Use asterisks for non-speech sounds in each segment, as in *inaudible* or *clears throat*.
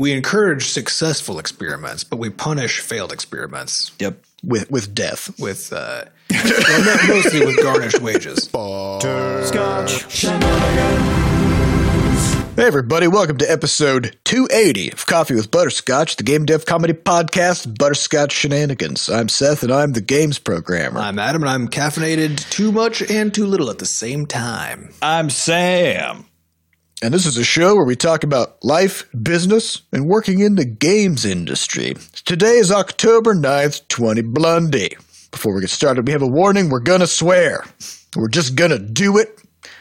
we encourage successful experiments, but we punish failed experiments Yep. with with death. with uh, *laughs* well, no, mostly with garnished wages. Scotch. Hey everybody, welcome to episode 280 of Coffee with Butterscotch, the game dev comedy podcast, Butterscotch Shenanigans. I'm Seth and I'm the games programmer. I'm Adam, and I'm caffeinated too much and too little at the same time. I'm Sam. And this is a show where we talk about life, business, and working in the games industry. Today is October 9th, 20 Blundy. Before we get started, we have a warning. We're gonna swear. We're just gonna do it.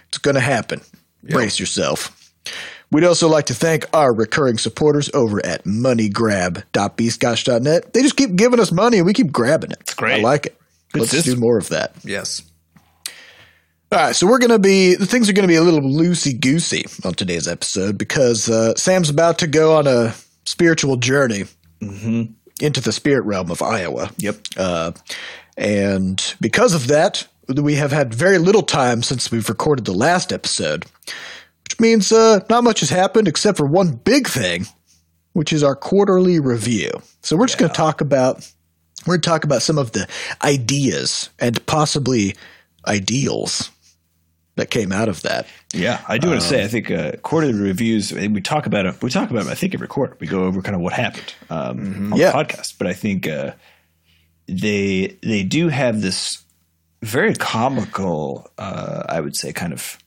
It's gonna happen. Brace yourself. We'd also like to thank our recurring supporters over at moneygrab.bscotch.net. They just keep giving us money and we keep grabbing it. great. I like it. Let's do more of that. Yes. All right, so we're going to be, the things are going to be a little loosey goosey on today's episode because uh, Sam's about to go on a spiritual journey into the spirit realm of Iowa. Yep. Uh, and because of that, we have had very little time since we've recorded the last episode, which means uh, not much has happened except for one big thing, which is our quarterly review. So we're just going to talk about we're going to talk about some of the ideas and possibly ideals that came out of that. Yeah, I do want to say I think uh, quarterly reviews. We talk about it. We talk about them. I think every quarter we go over kind of what happened um, on Yeah. the podcast. But I think uh, they they do have this very comical. Uh, I would say kind of.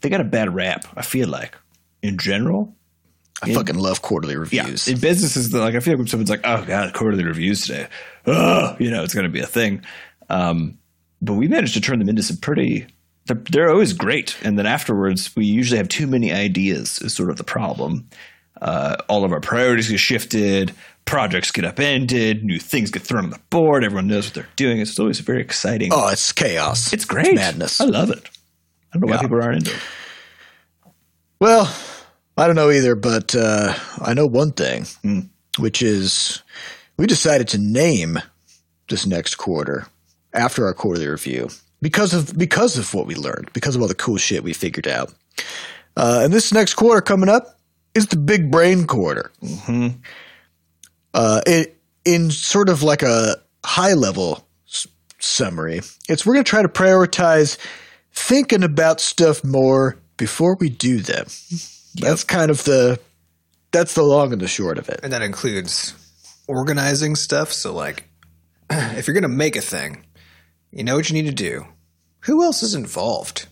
They got a bad rap. I feel like in general. I fucking love quarterly Yeah, reviews. in businesses, like I feel like when someone's like, "Oh God, quarterly reviews today," oh, you know, it's going to be a thing. Um, but we managed to turn them into some pretty. They're, they're always great, and then afterwards, we usually have too many ideas. Is sort of the problem. Uh, all of our priorities get shifted, projects get upended, new things get thrown on the board. Everyone knows what they're doing. It's always very exciting. oh, it's chaos. it's great, madness. I love it. I don't know why people aren't into it. Well, I don't know either, but uh, I know one thing, Hmm. which is we decided to name this next quarter after our quarterly review because of because of what we learned, because of all the cool shit we figured out. Uh, and this next quarter coming up is the big brain quarter. Mm-hmm. Uh, it in sort of like a high level s- summary. It's we're going to try to prioritize thinking about stuff more before we do them. That's kind of the that's the long and the short of it. And that includes organizing stuff. So, like, *clears throat* if you're going to make a thing, you know what you need to do. Who else is involved?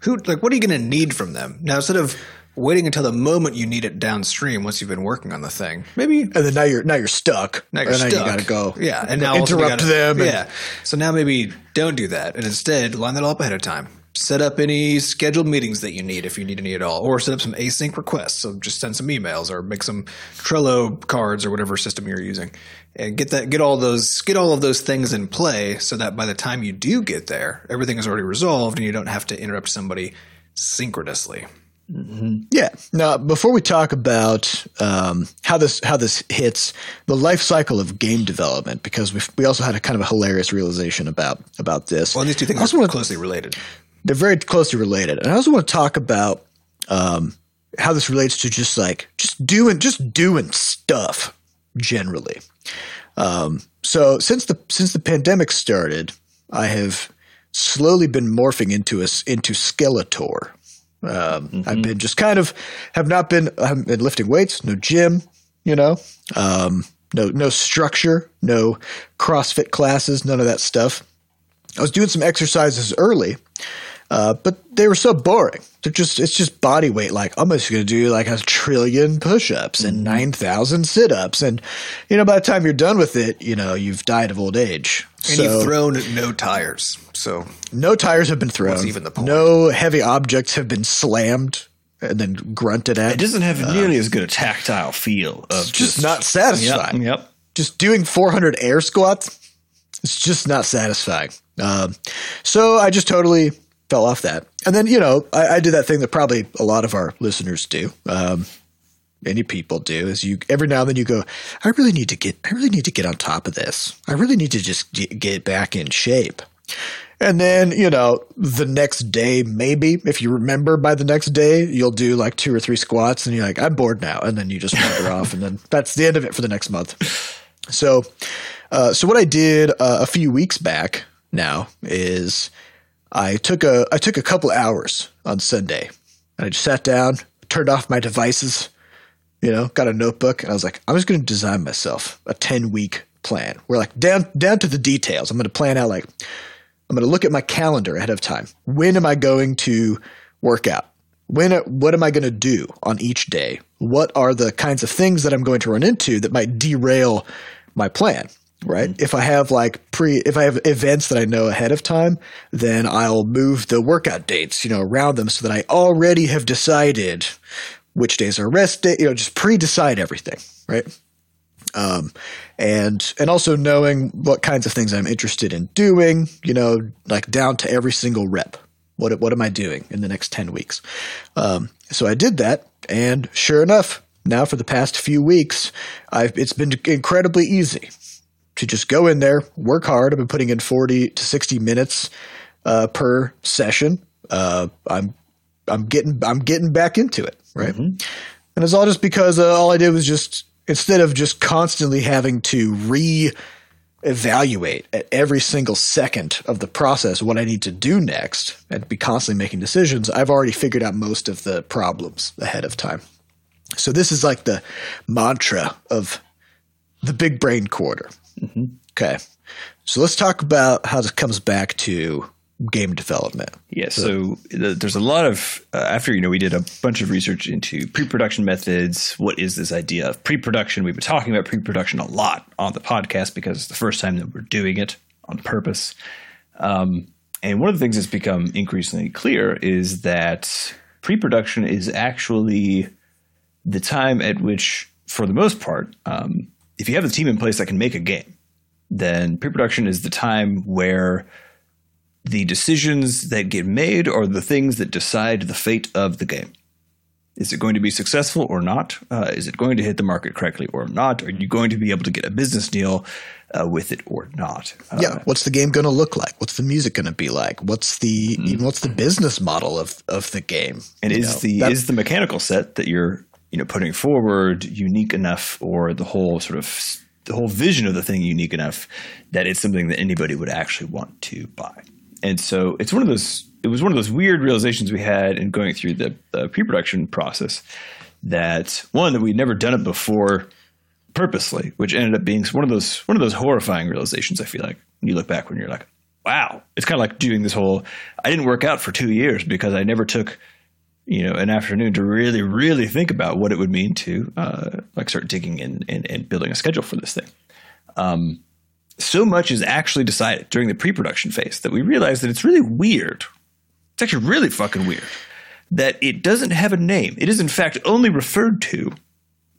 Who, like, what are you going to need from them? Now, instead of waiting until the moment you need it downstream once you've been working on the thing, maybe And then now you're now you're stuck. now you're and stuck. you got to go. Yeah, and now interrupt gotta- them. and- yeah. So now maybe don't do that, and instead line that all up ahead of time. Set up any scheduled meetings that you need if you need any at all, or set up some async requests. So just send some emails or make some Trello cards or whatever system you're using, and get that get all those get all of those things in play so that by the time you do get there, everything is already resolved and you don't have to interrupt somebody synchronously. Yeah. Now, before we talk about um, how this how this hits the life cycle of game development, because we we also had a kind of a hilarious realization about about this. Well, these two things also are wanna- closely related. They're very closely related. And I also want to talk about um, how this relates to just like just doing just doing stuff generally. Um, so since the since the pandemic started, I have slowly been morphing into a into Skeletor. Um, I've been just kind of have not been I haven't been lifting weights, no gym, you know, um, no no structure, no CrossFit classes, none of that stuff. I was doing some exercises early, uh, but they were so boring. They're just it's just body weight. Like I'm just going to do like a trillion push-ups and nine thousand sit-ups, and you know by the time you're done with it, you know you've died of old age. And so you've thrown no tires, so no tires have been thrown. What's even the point? No heavy objects have been slammed and then grunted at. It doesn't have nearly as good a tactile feel of it's just not satisfying. Yep. yep. just doing 400 air squats it's just not satisfying um, so i just totally fell off that and then you know I, I did that thing that probably a lot of our listeners do um, many people do is you every now and then you go i really need to get i really need to get on top of this i really need to just get, get back in shape And then, you know, the next day, maybe, if you remember by the next day, you'll do like two or three squats and you're like, I'm bored now. And then you just wander off. And then that's the end of it for the next month. So, uh, so what I did uh, a few weeks back now is I took a, I took a couple hours on Sunday and I just sat down, turned off my devices, you know, got a notebook and I was like, I'm just going to design myself a 10 week plan. We're like down, down to the details. I'm going to plan out like, I'm going to look at my calendar ahead of time. When am I going to work out? When what am I going to do on each day? What are the kinds of things that I'm going to run into that might derail my plan? Right? Mm-hmm. If I have like pre if I have events that I know ahead of time, then I'll move the workout dates, you know, around them so that I already have decided which days are rest day, you know, just pre-decide everything, right? Um, and and also knowing what kinds of things I'm interested in doing, you know, like down to every single rep. What what am I doing in the next ten weeks? Um, so I did that, and sure enough, now for the past few weeks, I've it's been incredibly easy to just go in there, work hard. I've been putting in forty to sixty minutes uh, per session. Uh, I'm I'm getting I'm getting back into it, right? Mm-hmm. And it's all just because uh, all I did was just instead of just constantly having to re evaluate at every single second of the process what I need to do next and be constantly making decisions, I've already figured out most of the problems ahead of time. So this is like the mantra of the big brain quarter. Mm-hmm. Okay. So let's talk about how this comes back to game development. Yeah, so, so there's a lot of uh, after you know we did a bunch of research into pre-production methods. What is this idea of pre-production? We've been talking about pre-production a lot on the podcast because it's the first time that we're doing it on purpose. Um, and one of the things that's become increasingly clear is that pre-production is actually the time at which, for the most part, um, if you have a team in place that can make a game, then pre-production is the time where the decisions that get made are the things that decide the fate of the game. Is it going to be successful or not? Uh, is it going to hit the market correctly or not? Are you going to be able to get a business deal uh, with it or not? Uh, yeah. What's the game going to look like? What's the music going to be like? What's the mm-hmm. what's the business model of of the game? And is know, the that, is the mechanical set that you're you know putting forward unique enough, or the whole sort of the whole vision of the thing unique enough that it's something that anybody would actually want to buy? and so it's one of those it was one of those weird realizations we had in going through the, the pre-production process that one that we'd never done it before purposely which ended up being one of those one of those horrifying realizations i feel like when you look back when you're like wow it's kind of like doing this whole i didn't work out for two years because i never took you know an afternoon to really really think about what it would mean to uh, like start digging in and, and building a schedule for this thing um, so much is actually decided during the pre-production phase that we realize that it's really weird. It's actually really fucking weird that it doesn't have a name. It is in fact only referred to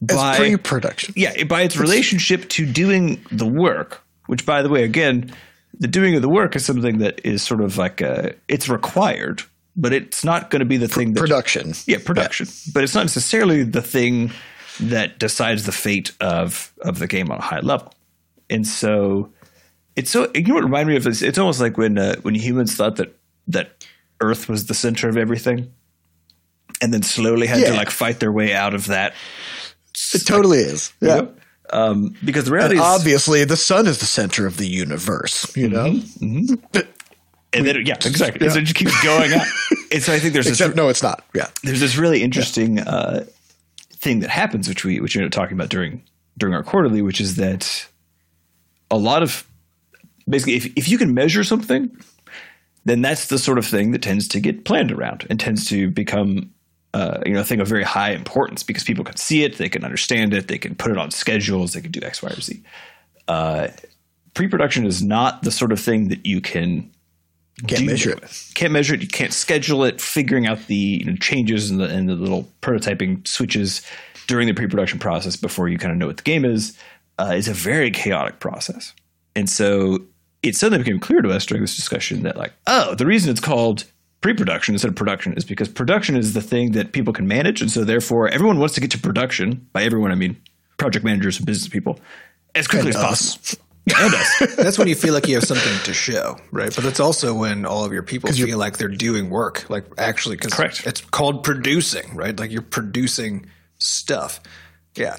by As pre-production. Yeah, by its relationship to doing the work. Which, by the way, again, the doing of the work is something that is sort of like a, it's required, but it's not going to be the thing that production. Yeah, production, yeah. but it's not necessarily the thing that decides the fate of of the game on a high level. And so it's so you know what reminded me of this? It's almost like when uh, when humans thought that that Earth was the center of everything, and then slowly had yeah. to like fight their way out of that. It totally like, is. Yeah. You know? um, because the reality and is, obviously the sun is the center of the universe. You know. Mm-hmm. And then yeah, exactly. Yeah. And so it just keeps going up. *laughs* and so I think there's Except, this, no, it's not. Yeah, there's this really interesting yeah. uh, thing that happens, which we which we ended up talking about during during our quarterly, which is that a lot of basically if, if you can measure something then that's the sort of thing that tends to get planned around and tends to become uh, you know a thing of very high importance because people can see it they can understand it they can put it on schedules they can do x y or z uh, pre-production is not the sort of thing that you can can't measure it with. can't measure it you can't schedule it figuring out the you know, changes and the, and the little prototyping switches during the pre-production process before you kind of know what the game is uh, is a very chaotic process. And so it suddenly became clear to us during this discussion that, like, oh, the reason it's called pre-production instead of production is because production is the thing that people can manage, and so therefore everyone wants to get to production. By everyone, I mean project managers and business people as quickly and as us. possible. And us. *laughs* That's when you feel like you have something to show, right? But that's also when all of your people feel like they're doing work, like actually, because Correct. it's called producing, right? Like you're producing stuff. Yeah.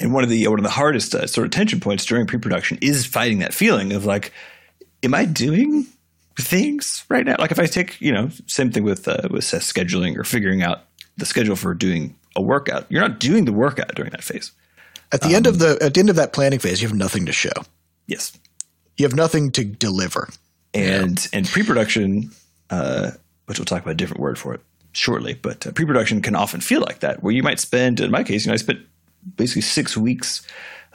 And one of the one of the hardest uh, sort of tension points during pre-production is fighting that feeling of like, am I doing things right now? Like if I take you know same thing with uh, with scheduling or figuring out the schedule for doing a workout. You're not doing the workout during that phase. At the end of the at the end of that planning phase, you have nothing to show. Yes, You have nothing to deliver. and and pre-production, uh, which we'll talk about a different word for it shortly, but uh, pre-production can often feel like that, where you might spend, in my case, you know, I spent basically six weeks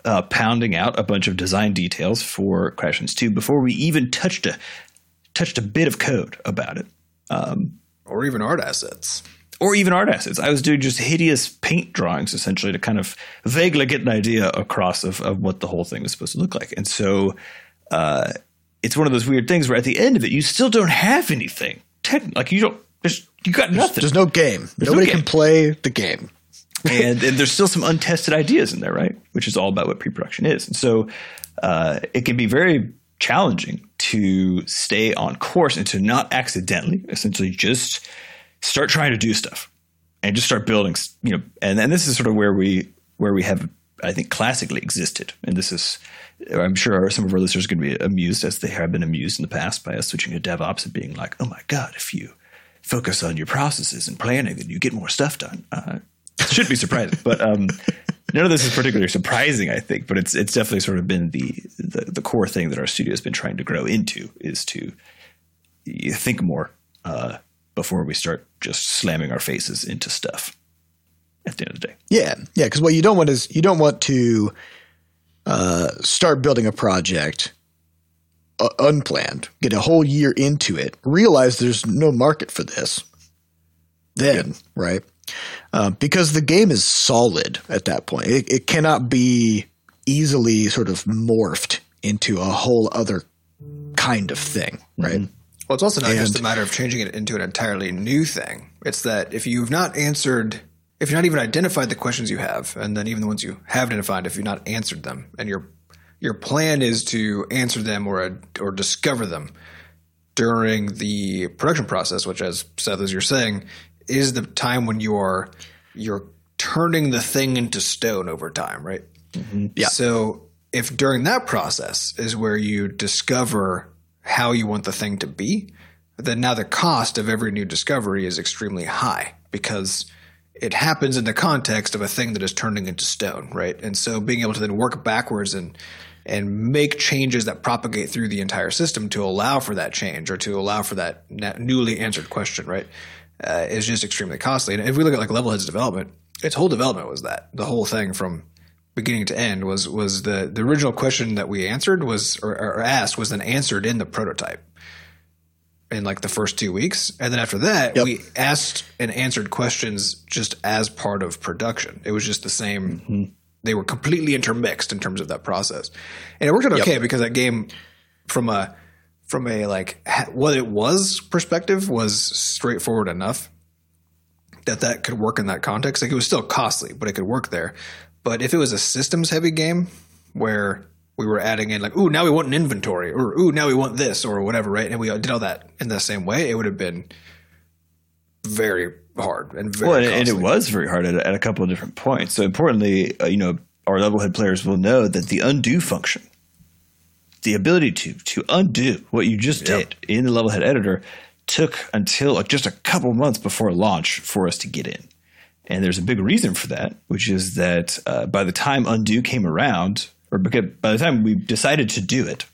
uh, pounding out a bunch of design details for Crashlands Two before we even touched a touched a bit of code about it, Or even art assets. Or even art assets. I was doing just hideous paint drawings essentially to kind of vaguely get an idea across of, of what the whole thing was supposed to look like, and so. Uh, it's one of those weird things where at the end of it, you still don't have anything. Like you don't, there's, you got nothing. There's no game. no Nobody game. can play the game. and, and there's still some untested ideas in there, right? Which is all about what pre-production is. And so uh, it can be very challenging to stay on course and to not accidentally, essentially, just start trying to do stuff and just start building. You know, and and this is sort of where we where we have, I think, classically existed. And this is, I'm sure some of our listeners are going to be amused as they have been amused in the past by us switching to DevOps and being like, oh my god, if you focus on your processes and planning, then you get more stuff done. Uh, should be surprising, *laughs* but um, none of this is particularly surprising, I think. But it's it's definitely sort of been the, the the core thing that our studio has been trying to grow into is to think more uh, before we start just slamming our faces into stuff. At the end of the day, Yeah, yeah. Because what you don't want is you don't want to uh, start building a project uh, unplanned, get a whole year into it, realize there's no market for this. Then, right? Uh, because the game is solid at that point. It, it cannot be easily sort of morphed into a whole other kind of thing, right? Well, it's also not just a matter of changing it into an entirely new thing. It's that if you've not answered, if you've not even identified the questions you have, and then even the ones you have identified, if you've not answered them, and your your plan is to answer them or or discover them during the production process, which, as Seth, as you're saying, is the time when you are you're turning the thing into stone over time, right? Mm-hmm. Yeah. So if during that process is where you discover how you want the thing to be, then now the cost of every new discovery is extremely high because it happens in the context of a thing that is turning into stone, right? And so being able to then work backwards and and make changes that propagate through the entire system to allow for that change or to allow for that newly answered question, right? Uh, is just extremely costly. And if we look at like Levelhead's development, its whole development was that the whole thing from beginning to end was was the the original question that we answered was or, or asked was then answered in the prototype in like the first two weeks, and then after that Yep. we asked and answered questions just as part of production. It was just the same. Mm-hmm. They were completely intermixed in terms of that process, and it worked out okay because that game from a from a like ha- what it was perspective was straightforward enough that that could work in that context. Like it was still costly, but it could work there. But if it was a systems heavy game where we were adding in like, ooh, now we want an inventory, or ooh, now we want this, or whatever, right? And we did all that in the same way, it would have been very hard and very well, and, and it was very hard at, at a couple of different points. So importantly, uh, you know, our levelhead players will know that the undo function, the ability to to undo what you just did in the levelhead editor, took until just a couple months before launch for us to get in. And there's a big reason for that, which is that uh, by the time undo came around, or because by the time we decided to do it,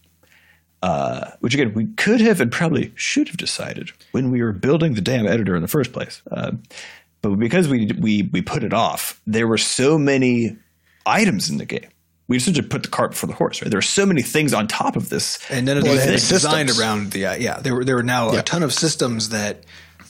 uh, which again we could have and probably should have decided when we were building the damn editor in the first place. Uh, but because we we we put it off, there were so many items in the game. We essentially put the cart before the horse. Right? There were so many things on top of this. and none of Well, these things designed around the uh, yeah. There were there were now a ton of systems that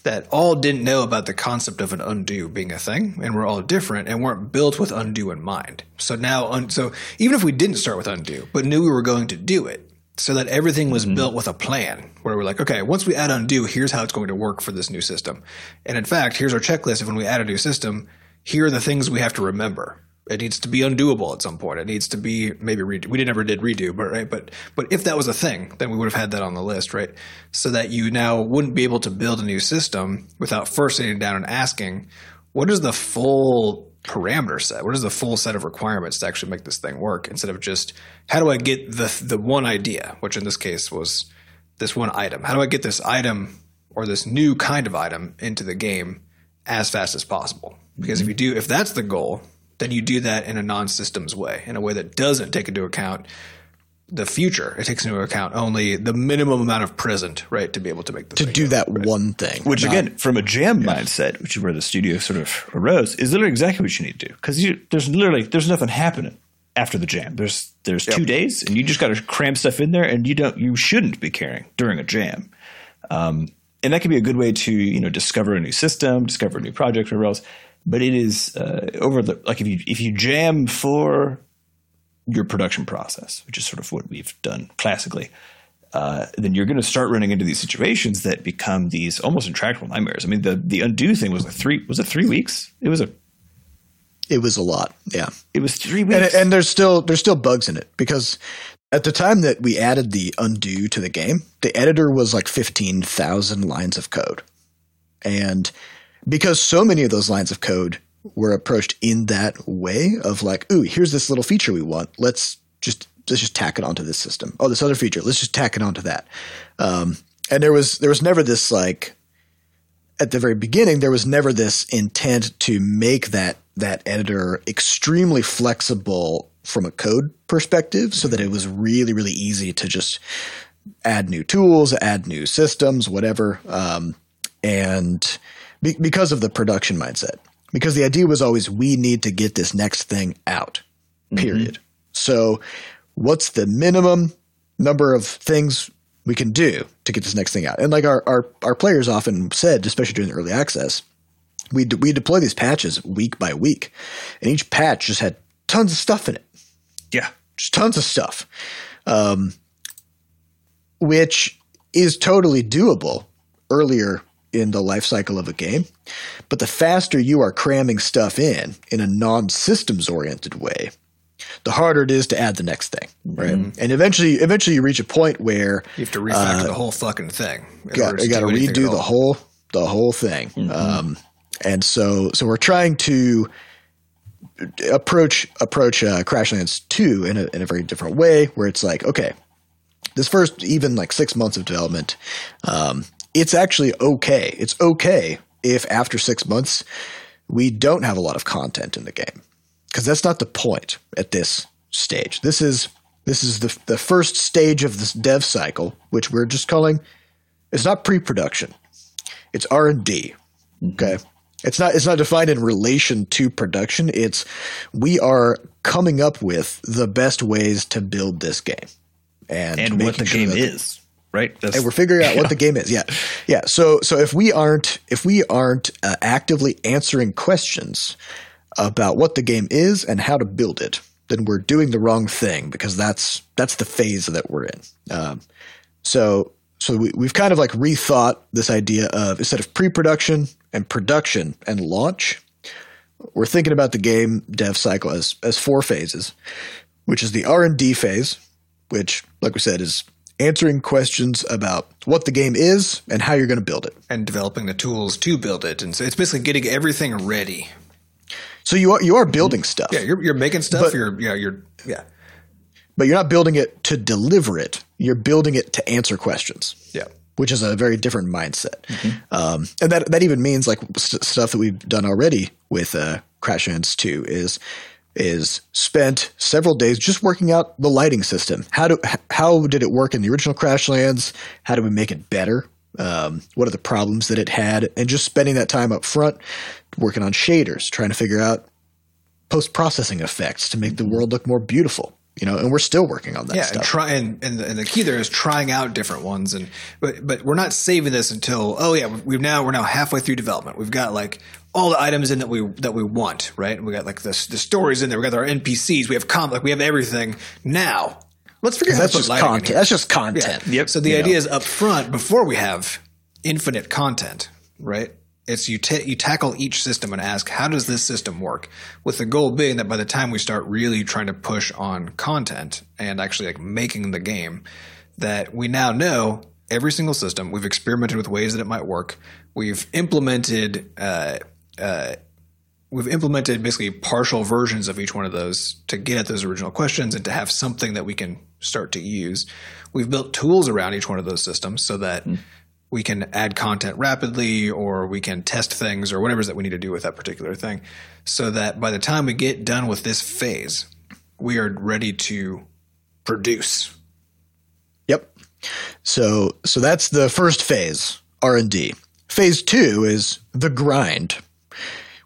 that all didn't know about the concept of an undo being a thing, and were all different and weren't built with undo in mind. So now, un- so even if we didn't start with undo, but knew we were going to do it, so that everything was mm-hmm. built with a plan, where we're like, okay, once we add undo, here's how it's going to work for this new system, and in fact, here's our checklist of when we add a new system. Here are the things we have to remember It needs to be undoable at some point. It needs to be maybe redo. We never did redo, but right. But but if that was a thing, then we would have had that on the list, right? So that you now wouldn't be able to build a new system without first sitting down and asking, what is the full parameter set? What is the full set of requirements to actually make this thing work? Instead of just how do I get the the one idea, which in this case was this one item. How do I get this item or this new kind of item into the game as fast as possible? Because if mm-hmm. you do, if that's the goal, then you do that in a non-systems way, in a way that doesn't take into account the future. It takes into account only the minimum amount of present, right, to be able to make the to do that one thing. Which again, from a jam mindset, which is where the studio sort of arose, is literally exactly what you need to do. Because there's literally there's nothing happening after the jam. There's there's yep. two days, and you just got to cram stuff in there, and you don't you shouldn't be caring during a jam. Um, and that can be a good way to you know discover a new system, discover a new project, or else. But it is uh, over the like if you if you jam for your production process, which is sort of what we've done classically, uh, then you're going to start running into these situations that become these almost intractable nightmares. I mean, the the undo thing was like three was it three weeks? It was a it was a lot. Yeah, it was three weeks, and, and there's still there's still bugs in it because at the time that we added the undo to the game, the editor was like fifteen thousand lines of code, and because so many of those lines of code were approached in that way of like, ooh, here's this little feature we want. Let's just let's just tack it onto this system. Oh, this other feature, let's just tack it onto that. Um, and there was there was never this like at the very beginning there was never this intent to make that that editor extremely flexible from a code perspective so that it was really really easy to just add new tools add new systems whatever um, and be- because of the production mindset because the idea was always we need to get this next thing out mm-hmm. period mm-hmm. so what's the minimum number of things we can do to get this next thing out and like our, our, our players often said especially during the early access we de- we deploy these patches week by week, and each patch just had tons of stuff in it. Yeah, just tons of stuff, um, which is totally doable earlier in the life cycle of a game. But the faster you are cramming stuff in in a non-systems oriented way, the harder it is to add the next thing, right? Mm-hmm. And eventually, eventually, you reach a point where you have to refactor uh, the whole fucking thing. Got, you got to redo the whole the whole thing. Mm-hmm. Um, and so so we're trying to approach approach uh, Crashlands two in a in a very different way, where it's like, okay, this first even like six months of development, um, it's actually okay. It's okay if after six months we don't have a lot of content in the game, because that's not the point at this stage. This is this is the the first stage of this dev cycle, which we're just calling. It's not pre-production. It's R and D. Okay. Mm-hmm. It's not it's not defined in relation to production. It's we are coming up with the best ways to build this game. And, and what the sure game is. Right? That's, and we're figuring out yeah. what the *laughs* game is. Yeah. Yeah. So so if we aren't if we aren't uh, actively answering questions about what the game is and how to build it, then we're doing the wrong thing because that's that's the phase that we're in. Um, so so we, we've kind of like rethought this idea of instead of pre-production and production and launch, we're thinking about the game dev cycle as as four phases, which is the R and D phase, which, like we said, is answering questions about what the game is and how you're going to build it, and developing the tools to build it. And so it's basically getting everything ready. So you are you are building stuff. Yeah, you're you're making stuff. But, you're yeah you're yeah. But you're not building it to deliver it. You're building it to answer questions. Yeah which is a very different mindset. Mm-hmm. Um, and that that even means like st- stuff that we've done already with uh, Crashlands Two is is spent several days just working out the lighting system. How do how did it work in the original Crashlands? How do we make it better? Um, what are the problems that it had? And just spending that time up front working on shaders, trying to figure out post processing effects to make the world look more beautiful you know, and we're still working on that yeah, stuff. and try and, and the, and, the, key there is trying out different ones, and but but we're not saving this until oh yeah we've now we're now halfway through development. We've got like all the items in that we that we want, right? We got like the the stories in there. We got our NPCs. We have com like we have everything now. Let's figure out that's just content. That's just content. Yeah. Yep. So the idea know. is up front before we have infinite content, right? It's you ta- you tackle each system and ask how does this system work, with the goal being that by the time we start really trying to push on content and actually like making the game, that we now know every single system. We've experimented with ways that it might work. We've implemented uh, uh, we've implemented basically partial versions of each one of those to get at those original questions and to have something that we can start to use. We've built tools around each one of those systems so that mm. we can add content rapidly or we can test things or whatever is that we need to do with that particular thing so that by the time we get done with this phase, we are ready to produce. Yep. So so that's the first phase, R&D. Phase 2 is the grind,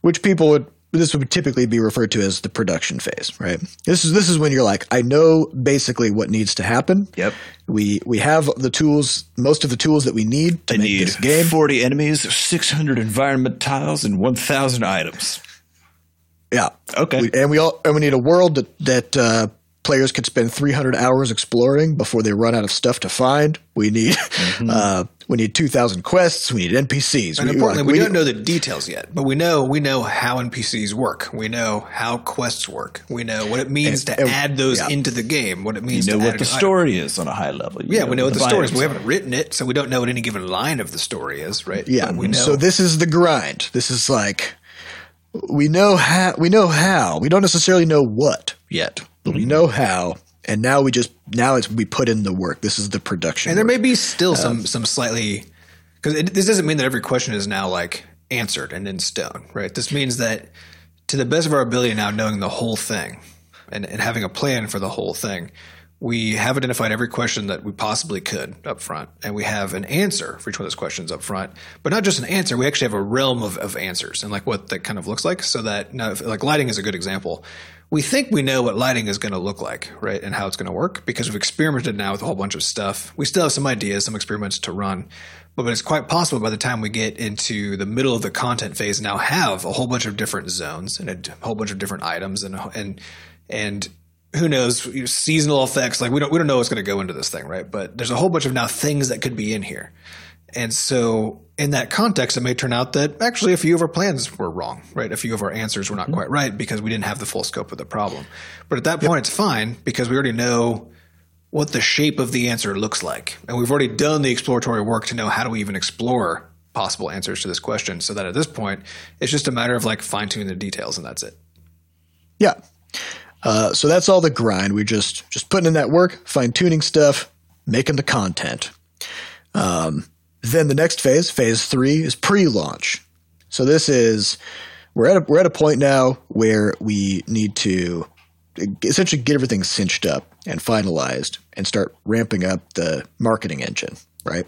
which people would this would typically be referred to as the production phase, right? This is this is when you're like, I know basically what needs to happen. Yep. We we have the tools, most of the tools that we need to I make need this game. Forty enemies, six hundred environment tiles, and one thousand items. Yeah. Okay. We, and we all and we need a world that that uh, players could spend 300 hours exploring before they run out of stuff to find. We need mm-hmm. uh, we need 2,000 quests. We need NPCs. And we, importantly, like, we, we don't know the details yet, but we know we know how NPCs work. We know how quests work. We know what it means And- to and- add those yeah. into the game. What it You means know to what add the an item. story is on a high level. You Yeah, we know what the story is. We haven't written it, so we don't know what any given line of the story is, right? Yeah. But we know. So this is the grind. This is like we know how we know how. We don't necessarily know what yet, but Mm-hmm. we know how. And now we just now it's we put in the work. This is the production. and there work. may be still some um, some slightly because this doesn't mean that every question is now like answered and in stone, right? This means that to the best of our ability now, knowing the whole thing and, and having a plan for the whole thing, we have identified every question that we possibly could up front, and we have an answer for each one of those questions up front. But not just an answer, we actually have a realm of, of answers and like what that kind of looks like. So that now, if, like lighting is a good example. We think we know what lighting is going to look like, right, and how it's going to work because we've experimented now with a whole bunch of stuff. We still have some ideas, some experiments to run, but it's quite possible by the time we get into the middle of the content phase, now have a whole bunch of different zones and a whole bunch of different items and and and who knows seasonal effects like we don't we don't know what's going to go into this thing right but there's a whole bunch of now things that could be in here and so in that context it may turn out that actually a few of our plans were wrong right a few of our answers were not quite right because we didn't have the full scope of the problem but at that point it's fine because we already know what the shape of the answer looks like and we've already done the exploratory work to know how do we even explore possible answers to this question so that at this point it's just a matter of like fine-tuning the details and that's it Yeah. Uh, so that's all the grind. We just just putting in that work, fine tuning stuff, making the content. Um, then the next phase, phase three, is pre-launch. So this is we're at a, we're at a point now where we need to essentially get everything cinched up and finalized and start ramping up the marketing engine, right?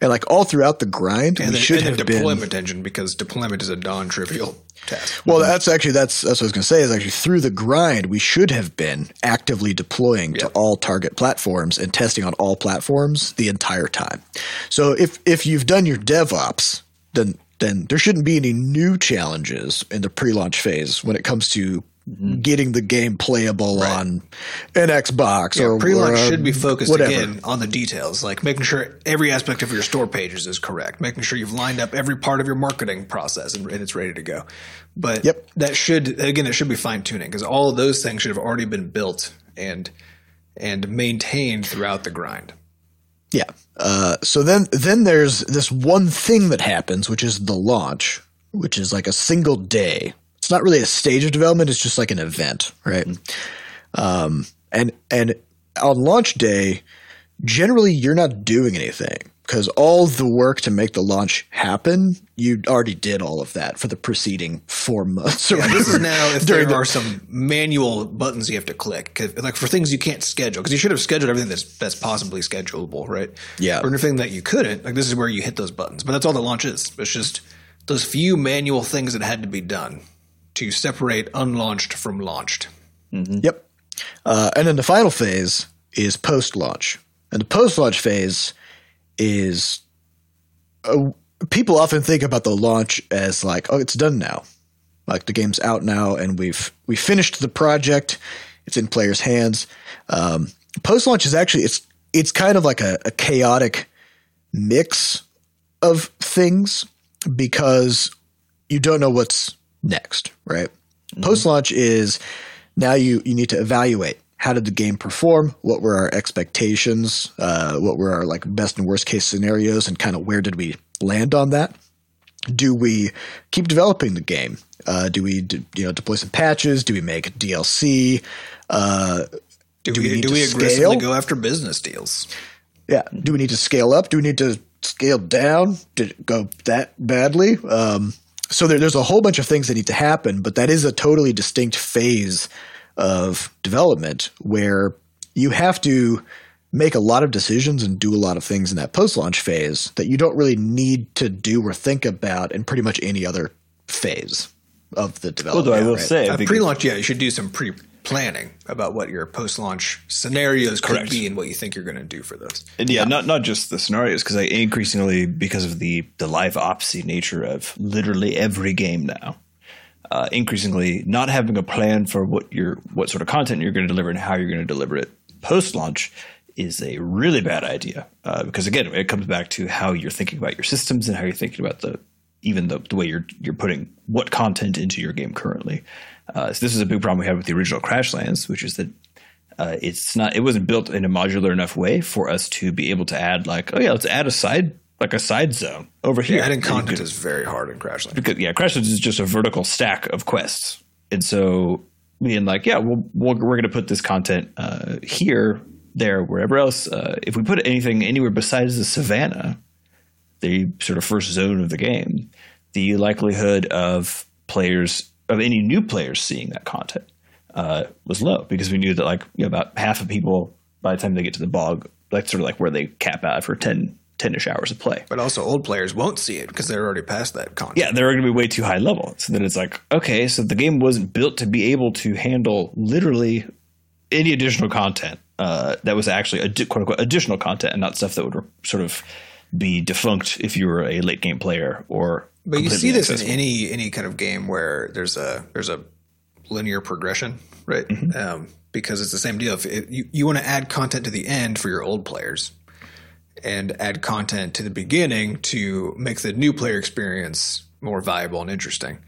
And like all throughout the grind, and we the, should have the been deployment engine because deployment is a non-trivial task. Well, that's actually that's that's what I was going to say. Is actually through the grind, we should have been actively deploying to all target platforms and testing on all platforms the entire time. So if if you've done your DevOps, then then there shouldn't be any new challenges in the pre-launch phase when it comes to getting the game playable on an Xbox or Pre-launch should be focused whatever. again on the details, like making sure every aspect of your store pages is correct, making sure you've lined up every part of your marketing process and, and it's ready to go. But Yep. that should again, it should be fine tuning because all of those things should have already been built and and maintained throughout the grind. Yeah. Uh, so then then there's this one thing that happens, which is the launch, which is like a single day. It's not really a stage of development; it's just like an event, right? Um, and and on launch day, generally you're not doing anything because all the work to make the launch happen, you already did all of that for the preceding four months. Or This is now if *laughs* there the- are some manual buttons you have to click, like for things you can't schedule, because you should have scheduled everything that's that's possibly schedulable, right? Yeah. Or anything that you couldn't, like this is where you hit those buttons. But that's all the launch is. It's just those few manual things that had to be done to separate unlaunched from launched. Yep. Uh, and then the final phase is post launch. And the post launch phase is uh, people often think about the launch as like, oh, it's done now. Like the game's out now and we've we finished the project. It's in players' hands. Um, post launch is actually it's it's kind of like a, a chaotic mix of things because you don't know what's next, right? Post launch is now you you need to evaluate how did the game perform, what were our expectations, uh, what were our like best and worst case scenarios, and kind of where did we land on that. Do we keep developing the game? Uh, do we do, you know deploy some patches? Do we make DLC? Uh, Do, Do we we, do to we aggressively scale? go after business deals? Yeah. Do we need to scale up? Do we need to scale down? Did it go that badly? Um, so there, there's a whole bunch of things that need to happen, but that is a totally distinct phase of development where you have to make a lot of decisions and do a lot of things in that post launch phase that you don't really need to do or think about in pretty much any other phase of the development. Although I will right? say, I Uh, pre-launch, yeah, you should do some pre-planning about what your post-launch scenarios could be and what you think you're going to do for those. And yeah, not not just the scenarios, because I increasingly because of the the live opsy nature of literally every game now, uh, increasingly not having a plan for what your what sort of content you're going to deliver and how you're going to deliver it post launch is a really bad idea. Uh, because again, it comes back to how you're thinking about your systems and how you're thinking about the even the, the way you're you're putting what content into your game currently. Uh, so this is a big problem we had with the original Crashlands, which is that uh, it's not it wasn't built in a modular enough way for us to be able to add like oh yeah let's add a side like a side zone over here. Adding content could- is very hard in Crashland. because yeah Crashlands is just a vertical stack of quests. And so being like yeah we'll, we'll, we're going to put this content uh, here there wherever else. Uh, if we put anything anywhere besides the savannah the sort of first zone of the game the likelihood of players of any new players seeing that content uh, was low because we knew that like you know, about half of people by the time they get to the bog that's sort of like where they cap out for 10 10ish hours of play But also, old players won't see it because they're already past that content. yeah, they're going to be way too high level. So then it's like, okay, so the game wasn't built to be able to handle literally any additional content uh, that was actually addi- quote unquote additional content and not stuff that would sort of be defunct if you were a late game player or. But you see this in any any kind of game where there's a there's a linear progression, right? Mm-hmm. Um, because it's the same deal. If it, you you want to add content to the end for your old players, and add content to the beginning to make the new player experience more valuable and interesting,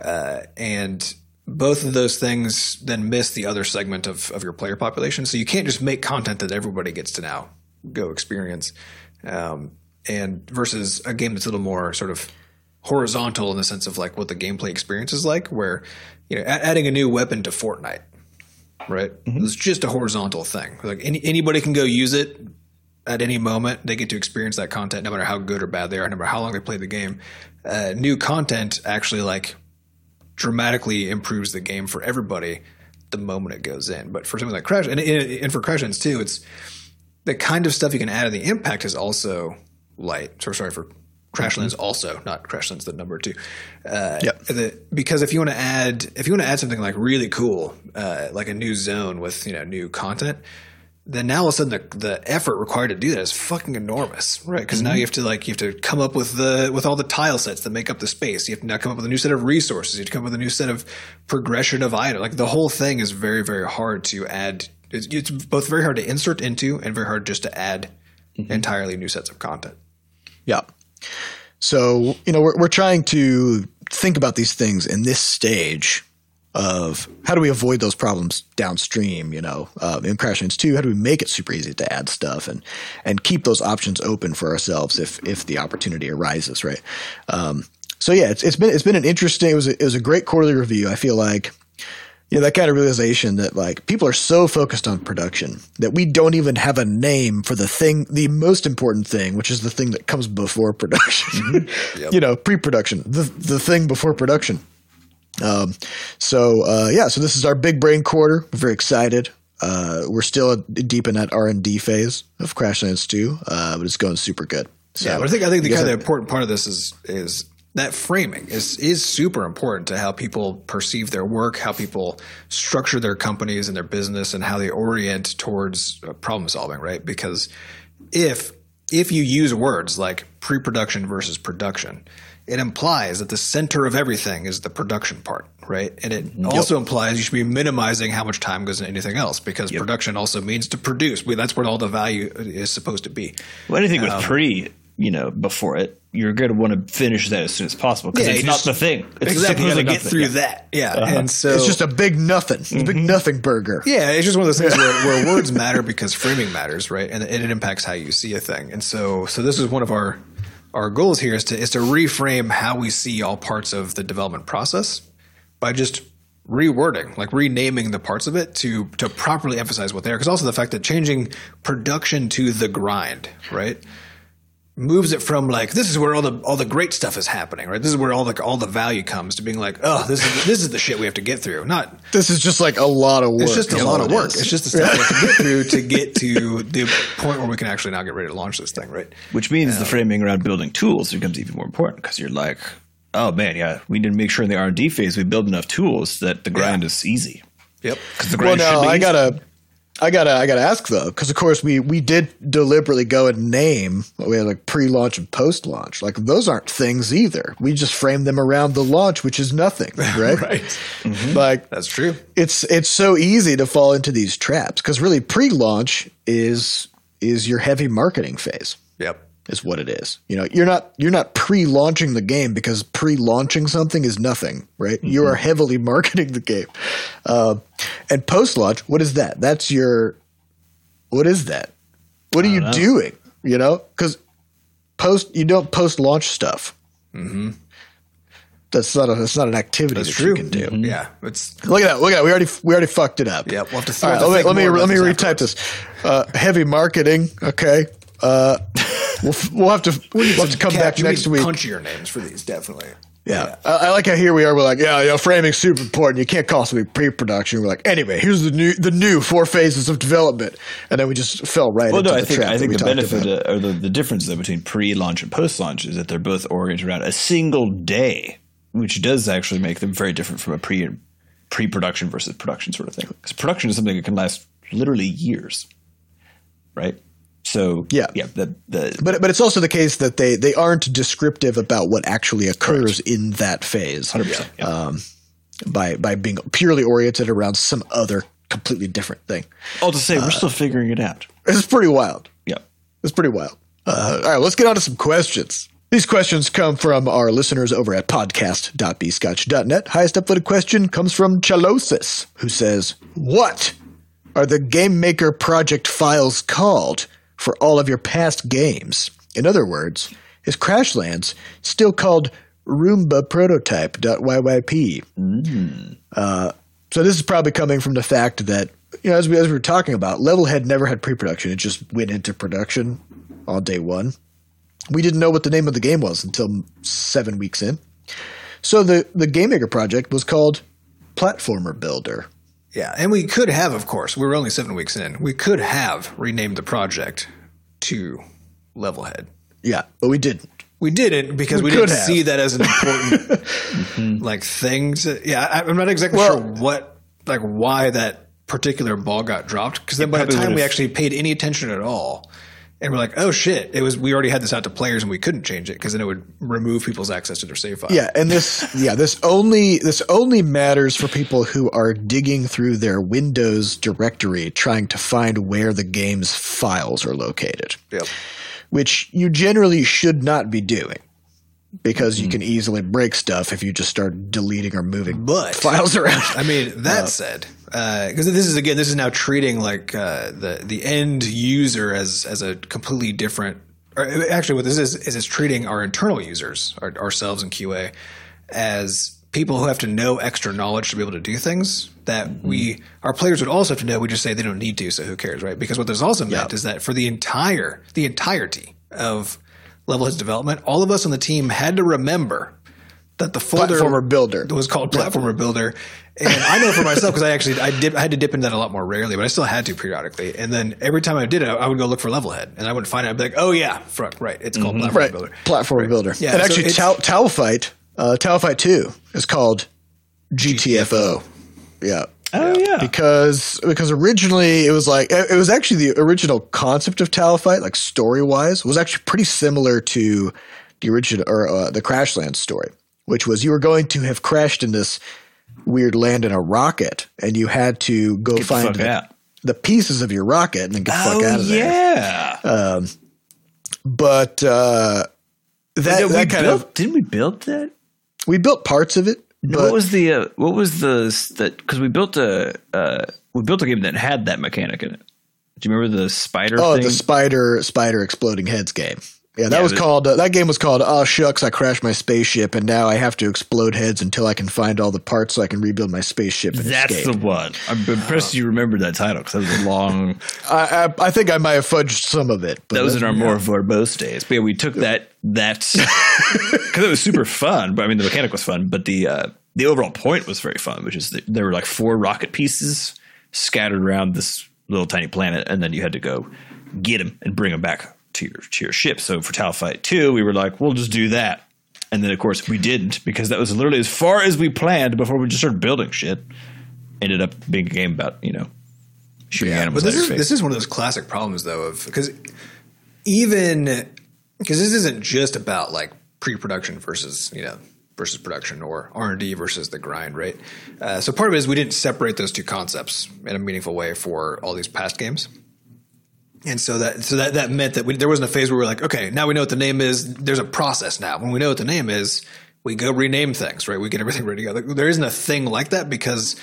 uh, and both of those things then miss the other segment of, of your player population. So you can't just make content that everybody gets to now go experience. Um, and versus a game that's a little more sort of horizontal in the sense of like what the gameplay experience is like, where you know adding a new weapon to Fortnite, right? It's just a horizontal thing. Like any, anybody can go use it at any moment. They get to experience that content, no matter how good or bad they are, no matter how long they play the game. Uh, new content actually like dramatically improves the game for everybody the moment it goes in. But for something like Crash, and, and, for Crashlands too, it's the kind of stuff you can add to the impact is also light. So sorry for Crashlands also, not Crashlands the number two. Uh, Yep. the, because if you want to add, if you want to add something like really cool, uh, like a new zone with you know new content, then now all of a sudden the, the effort required to do that is fucking enormous, right? Because now you have to like you have to come up with the with all the tile sets that make up the space. You have to now come up with a new set of resources. You have to come up with a new set of progression of items. Like the whole thing is very very hard to add. It's, it's both very hard to insert into and very hard just to add entirely new sets of content. Yeah. So, you know, we're, we're trying to think about these things in this stage of how do we avoid those problems downstream, you know, uh, in Crashlands 2, how do we make it super easy to add stuff and, and keep those options open for ourselves if, if the opportunity arises, right? Um, so yeah, it's, it's been, it's been an interesting, it was a, it was a great quarterly review. I feel like, you know, that kind of realization that like people are so focused on production that we don't even have a name for the thing, the most important thing, which is the thing that comes before production. *laughs* You know, pre-production, the the thing before production. Um, so uh, yeah, so this is our big brain quarter. We're very excited. Uh, we're still deep in that R and D phase of Crashlands 2, uh, but it's going super good. So Yeah, but I think I think the kind of important part of this is is that framing is is super important to how people perceive their work, how people structure their companies and their business, and how they orient towards uh, problem solving. Right? Because if if you use words like pre-production versus production, it implies that the center of everything is the production part, right? And it also implies you should be minimizing how much time goes into anything else because production also means to produce. That's where all the value is supposed to be. Well, anything with pre you know, before it, you're going to want to finish that as soon as possible because Yeah, it's you not just- the thing. It's exactly. You got to get nothing. through Yeah. that. Yeah. Uh-huh. And so It's just a big nothing. It's a big mm-hmm. nothing burger. Yeah, it's just one of those things *laughs* where, where words matter because framing matters, right? And, and it impacts how you see a thing. And so, so this is one of our our goals here is to is to reframe how we see all parts of the development process by just rewording, like renaming the parts of it to to properly emphasize what they are. Because also the fact that changing production to the grind, right? Moves it from like this is where all the all the great stuff is happening, right? This is where all the all the value comes to being like, oh, this is this is the shit we have to get through. Not This is just like a lot of work. it's just a lot of work. is. It's just the stuff we have to get through to get to the point where we can actually now get ready to launch this thing, right? Which means the um, framing around building tools becomes even more important because you're like, oh man, yeah, we need to make sure in the R and D phase we build enough tools that the grind Yeah. is easy. Yep. Because the Well, grind should no, be I easy. gotta, I gotta, I gotta ask though, because of course we we did deliberately go and name we had like pre-launch and post-launch. Like those aren't things either. We just frame them around the launch, which is nothing, *laughs* right? Right. Mm-hmm. Like That's true. it's it's so easy to fall into these traps because really pre-launch is is your heavy marketing phase Yep. Is what it is. You know, you're not you're not pre-launching the game because pre-launching something is nothing, right? You Mm-hmm. are heavily *laughs* marketing the game. Uh, and post-launch, what is that? That's your what is that? What are you know. doing? You know, because post you don't post-launch stuff. Mm-hmm. That's not a that's not an activity That's that true. you can do. Yeah. It's Look at that! Look at that! We already we already fucked it up. Yep, we'll have to- All right, we'll have to let me let me, let me retype this this. Uh, heavy marketing. Okay. Uh, *laughs* we'll f- we'll have to *laughs* we'll have to come back catchy- next need week. Punchier names for these, definitely. Yeah, I, I like how here we are. We're like, yeah, you know, framing's super important. You can't call something pre-production. We're like, anyway, here's the new the new four phases of development, and then we just fell right Well, into no, I the think I think the benefit about. uh, or the, the difference though between pre-launch and post-launch is that they're both oriented around a single day, which does actually make them very different from a pre pre-production versus production sort of thing. Because production is something that can last literally years, right? So Yeah. yeah, the the But but it's also the case that they they aren't descriptive about what actually occurs in that phase. 100%, yeah. Um, by by being purely oriented around some other completely different thing. all to say uh, we're still figuring it out. It's pretty wild. Yeah. It's pretty wild. Uh, all right, let's get on to some questions. These questions come from our listeners over at podcast.bscotch.net. Highest upvoted question comes from Chalosis, who says, What are the Game Maker project files called for all of your past games? In other words, is Crashlands still called Roomba Prototype.yyp? Uh, so this is probably coming from the fact that, you know, as we, as we were talking about, Levelhead never had pre-production. It just went into production on day one. We didn't know what the name of the game was until seven weeks in. So the, the Game Maker project was called Platformer Builder. Yeah, and we could have, of course, we were only seven weeks in. We could have renamed the project to Levelhead. Yeah, but we didn't. We didn't because we, We didn't have. see that as an important *laughs* *laughs* like thing. To, yeah, I, I'm not exactly Well- sure what like why that particular ball got dropped because then by the time we actually paid any attention at all, and we're like, oh shit, it was we already had this out to players and we couldn't change it because then it would remove people's access to their save file. Yeah, and this yeah, this only this only matters for people who are digging through their Windows directory trying to find where the game's files are located. Yep. which you generally should not be doing because you mm-hmm. can easily break stuff if you just start deleting or moving But- files around. I mean, that uh, said, because this is again, this is now treating like uh, the the end user as as a completely different. Or actually, what this is is it's treating our internal users, our, ourselves in QA, as people who have to know extra knowledge to be able to do things that we our players would also have to know. We just say they don't need to, so who cares, right? Because what this also meant is that for the entire the entirety of Levelhead's development, all of us on the team had to remember that the folder Platformer Builder. was called Platformer Builder. And I know for myself because I actually I dip I had to dip into that a lot more rarely, but I still had to periodically. And then every time I did it, I would go look for Levelhead, and I would find it. I'd be like, oh yeah, fuck, right, it's called Platformer right, Builder. platform builder. Yeah, and so actually, Towel, Tau Fight, uh, Towelfight Two is called GTFO. Yeah. Oh yeah. Because because originally it was like it it was actually the original concept of Towelfight, like story wise, was actually pretty similar to the original or uh, the Crashland story, which was you were going to have crashed in this weird land in a rocket, and you had to go Get find fuck the, the pieces of your rocket and then get the fuck oh out of there. yeah. but uh, that, that kind built, of didn't we build that? we built parts of it. What was the uh, what was the that because we built a uh, we built a game that had that mechanic in it. Do you remember the spider? oh, thing? the spider spider exploding heads game. Yeah, that Yeah, was called. Uh, that game was called. Oh shucks! I crashed my spaceship, and now I have to explode heads until I can find all the parts so I can rebuild my spaceship. And That's escape. the one. I'm impressed you remembered that title because that was a long. *laughs* I, I, I think I might have fudged some of it. But that was in our more verbose days. But yeah, we took that that *laughs* because it was super fun. But I mean, the mechanic was fun, but the uh, the overall point was very fun, which is that there were like four rocket pieces scattered around this little tiny planet, and then you had to go get them and bring them back to your to your ship. So for Towelfight Two, we were like, we'll just do that. And then, of course, we didn't because that was literally as far as we planned before we just started building shit. Ended up being a game about you know shooting Yeah, animals. but this is face. this is one of those classic problems though of because even because this isn't just about like pre-production versus you know versus production or R and D versus the grind, right? Uh, so part of it is we didn't separate those two concepts in a meaningful way for all these past games. And so that so that that meant that we, there wasn't a phase where we are like, okay, now we know what the name is. There's a process now. When we know what the name is, we go rename things, right? We get everything *laughs* ready to go. There isn't a thing like that because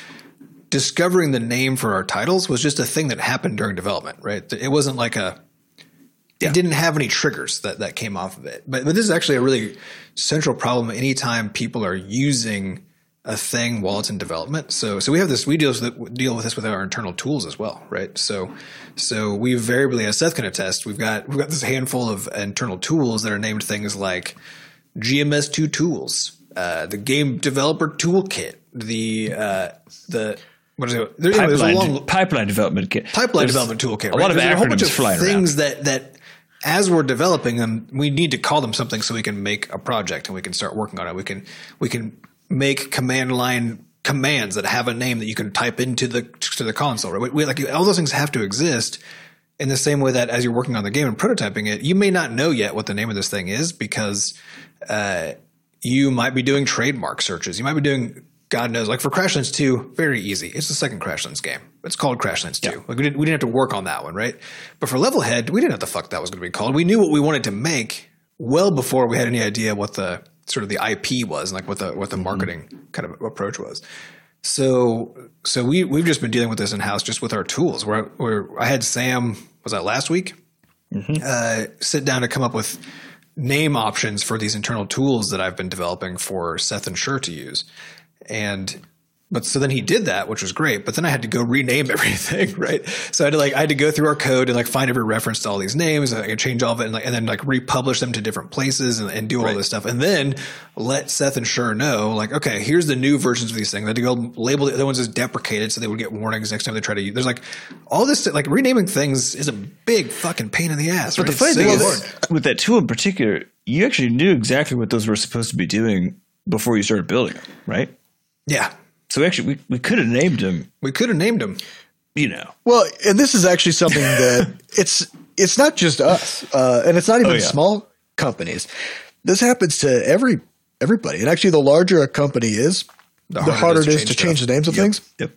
discovering the name for our titles was just a thing that happened during development, right? It wasn't like a it didn't have any triggers that, that came off of it. But but this is actually a really central problem anytime people are using a thing while it's in development. So so we have this we deal with deal with this with our internal tools as well, right? So so we variably as Seth can attest, we've got we've got this handful of internal tools that are named things like GMS2 tools, uh, the game developer toolkit, the uh, the what is it? There, anyway, there's a pipeline, long pipeline development kit. pipeline There's development toolkit. A lot of There's a whole bunch of flying things around. that that as we're developing them, we need to call them something so we can make a project and we can start working on it. We can we can make command line commands that have a name that you can type into the to the console. Right? We, like all those things have to exist. In the same way that as you're working on the game and prototyping it, you may not know yet what the name of this thing is because uh, you might be doing trademark searches. You might be doing God knows, like for Crashlands 2, very easy. It's the second Crashlands game. It's called Crashlands 2. Like we didn't we didn't have to work on that one, right? But for Levelhead, we didn't have the fuck that was going to be called. We knew what we wanted to make well before we had any idea what the sort of the IP was and like what the what the marketing kind of approach was. So so we we've just been dealing with this in house just with our tools. Where where I had Sam was that last week uh, sit down to come up with name options for these internal tools that I've been developing for Seth and Sure to use. And but so then he did that, which was great. But then I had to go rename *laughs* everything, right? So I had to like I had to go through our code and like find every reference to all these names. And I could change all of it and like and then like republish them to different places and, and do all this stuff. And then let Seth and Sure know, like, okay, here's the new versions of these things. I had to go label the other ones as deprecated so they would get warnings next time they try to use. There's like all this like renaming things is a big fucking pain in the ass. But right? the funny thing is, with that tool in particular, you actually knew exactly what those were supposed to be doing before you started building them, right? yeah, So actually, we, we could have named them, we could have named them. you know. Well, and this is actually something that *laughs* it's it's not just us, uh, and it's not even Oh, yeah. small companies. This happens to every everybody, and actually, the larger a company is, the, harder, it is to change the names of things. Yep.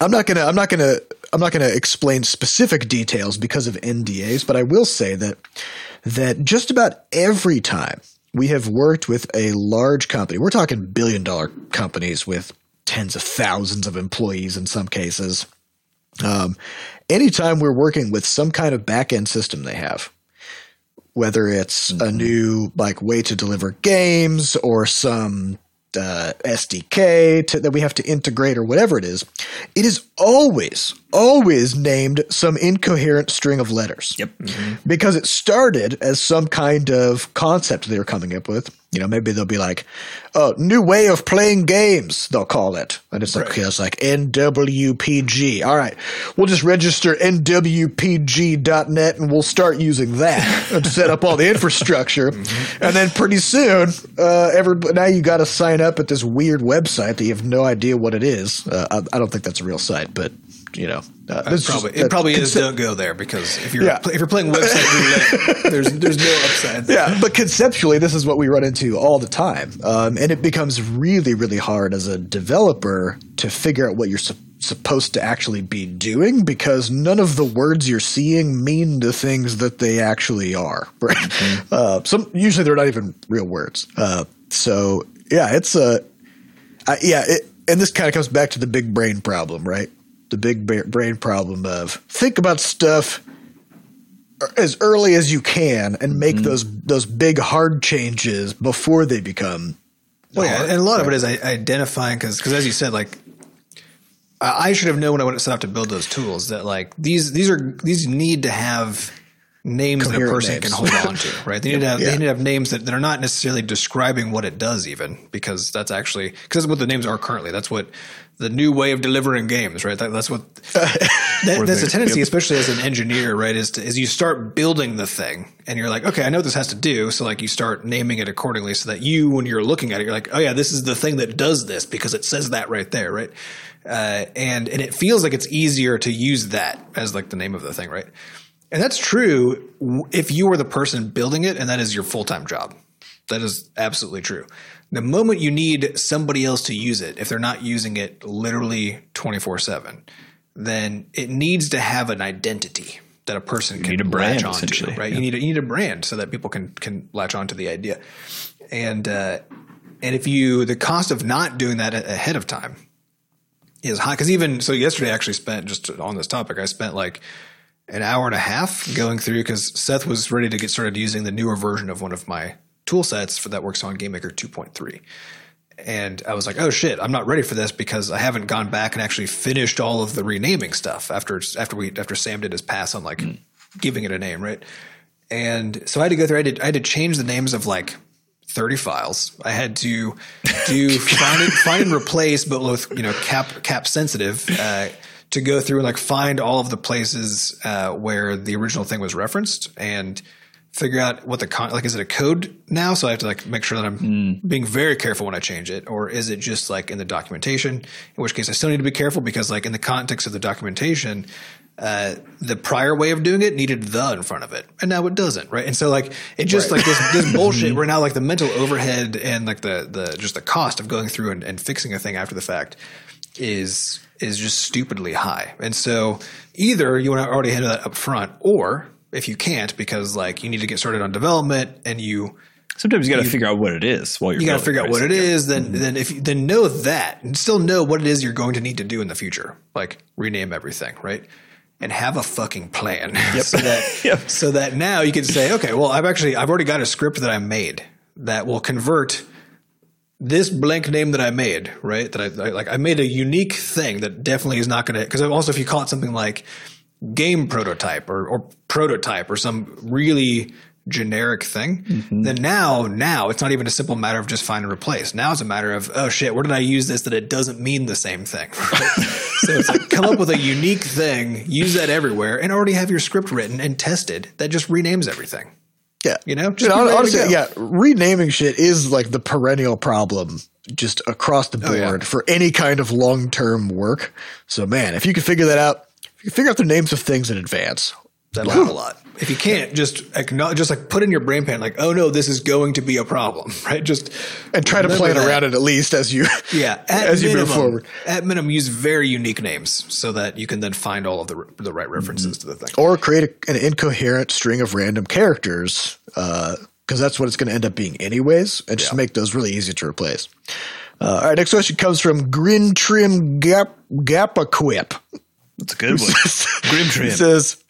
I'm not gonna I'm not gonna I'm not gonna explain specific details because of NDAs, but I will say that that just about every time we have worked with a large company, we're talking billion dollar companies with tens of thousands of employees in some cases. Um, anytime we're working with some kind of back end system they have, whether it's a new like way to deliver games or some uh, SDK to, that we have to integrate or whatever it is, it is always, always named some incoherent string of letters. Yep. Because it started as some kind of concept they were coming up with. You know, maybe they'll be like, "Oh, new way of playing games." They'll call it, and it's like, okay, it's like NWPG. All right, we'll just register NWPG.net, and we'll start using that *laughs* and set up all the infrastructure. And then pretty soon, uh, everybody now you got to sign up at this weird website that you have no idea what it is. Uh, I, I don't think that's a real site, but you know, uh, Probably just- it probably is. Don't go there because if you're Yeah. if you're playing website roulette, *laughs* there's there's no upside. yeah, but conceptually, this is what we run into all the time, um, and it becomes really, really hard as a developer to figure out what you're su- supposed to actually be doing because none of the words you're seeing mean the things that they actually are. *laughs* Right? Mm-hmm. Uh, some usually they're not even real words. Uh, so yeah, it's a yeah, it, and this kind of comes back to the big brain problem, right? The big brain problem of think about stuff as early as you can and make mm-hmm. those those big hard changes before they become. Well, yeah, and a lot of it is identifying because because as you said, like I should have known when I went set out to build those tools that like these these are these need to have names that a person names. can hold on to, right? They *laughs* need to have yeah. they need to have names that, that are not necessarily describing what it does, even because that's actually because that's what the names are currently. That's what the new way of delivering games, right? That, that's what *laughs* that, that's a tendency, yep. especially as an engineer, right? Is to, is you start building the thing and you're like, okay, I know what this has to do, so like you start naming it accordingly, so that you, when you're looking at it, you're like, oh yeah, this is the thing that does this because it says that right there, right? Uh, and and it feels like it's easier to use that as like the name of the thing, right? And that's true if you are the person building it and that is your full time job. That is absolutely true. The moment you need somebody else to use it, if they're not using it literally 24 7, then it needs to have an identity that a person can latch onto, right? Yeah. You need a, you need a brand so that people can can latch onto the idea. And uh, and if you the cost of not doing that ahead of time is high because even so yesterday I actually spent just on this topic I spent like an hour and a half going through because Seth was ready to get started using the newer version of one of my tool sets for that works on GameMaker 2.3. And I was like, oh shit, I'm not ready for this because I haven't gone back and actually finished all of the renaming stuff after after we after Sam did his pass on like mm. giving it a name, right? And so I had to go through. I did I had to change the names of like 30 files. I had to do *laughs* find and, find and replace, but with you know cap cap sensitive. Uh, to go through and like find all of the places uh, where the original thing was referenced and figure out what the con like is it a code now? So i have to like make sure that i'm mm. being very careful when i change it. Or is it just like in the documentation? In which case i still need to be careful because like in the context of the documentation uh, the prior way of doing it needed the in front of it. And now it doesn't right? And so like it just right. like this, this *laughs* bullshit where now like the mental overhead and like the the just the cost of going through and, and fixing a thing after the fact is is just stupidly high. And so either you want to already handle that up front, or if you can't, because like you need to get started on development and you sometimes you got to figure out what it is while you're you got to figure out what it is. Then mm-hmm. then if you, then know that and still know what it is you're going to need to do in the future, like rename everything, right? And have a fucking plan. *laughs* Yep. so that *laughs* yep. so that now you can say, okay, well, I've actually I've already got a script that I made that will convert this blank name that I made, right? That I, I like, I made a unique thing that definitely is not going to. Because also, if you call it something like game prototype or, or prototype or some really generic thing, mm-hmm. then now, now it's not even a simple matter of just find and replace. Now it's a matter of, oh shit, where did I use this that it doesn't mean the same thing? *laughs* Right? so it's like come up with a unique thing, use that everywhere, and already have your script written and tested that just renames everything. Yeah. You know, just honestly, yeah, renaming shit is like the perennial problem just across the board oh, yeah. for any kind of long term work. So, man, if you can figure that out, if you figure out the names of things in advance, That'll *laughs* help a lot. If you can't, just acknowledge, just like put in your brain pan, like, oh no, this is going to be a problem, *laughs* right? Just and try to plan that. around it at least as you, *laughs* yeah, as minimum, you move forward. At minimum, use very unique names so that you can then find all of the the right references mm-hmm. to the thing, or create a, an incoherent string of random characters, because uh, that's what it's going to end up being anyways, and just yeah. make those really easy to replace. Uh, all right, next question comes from Grin Trim Gap Gapaquip. That's a good one. Grim Trim says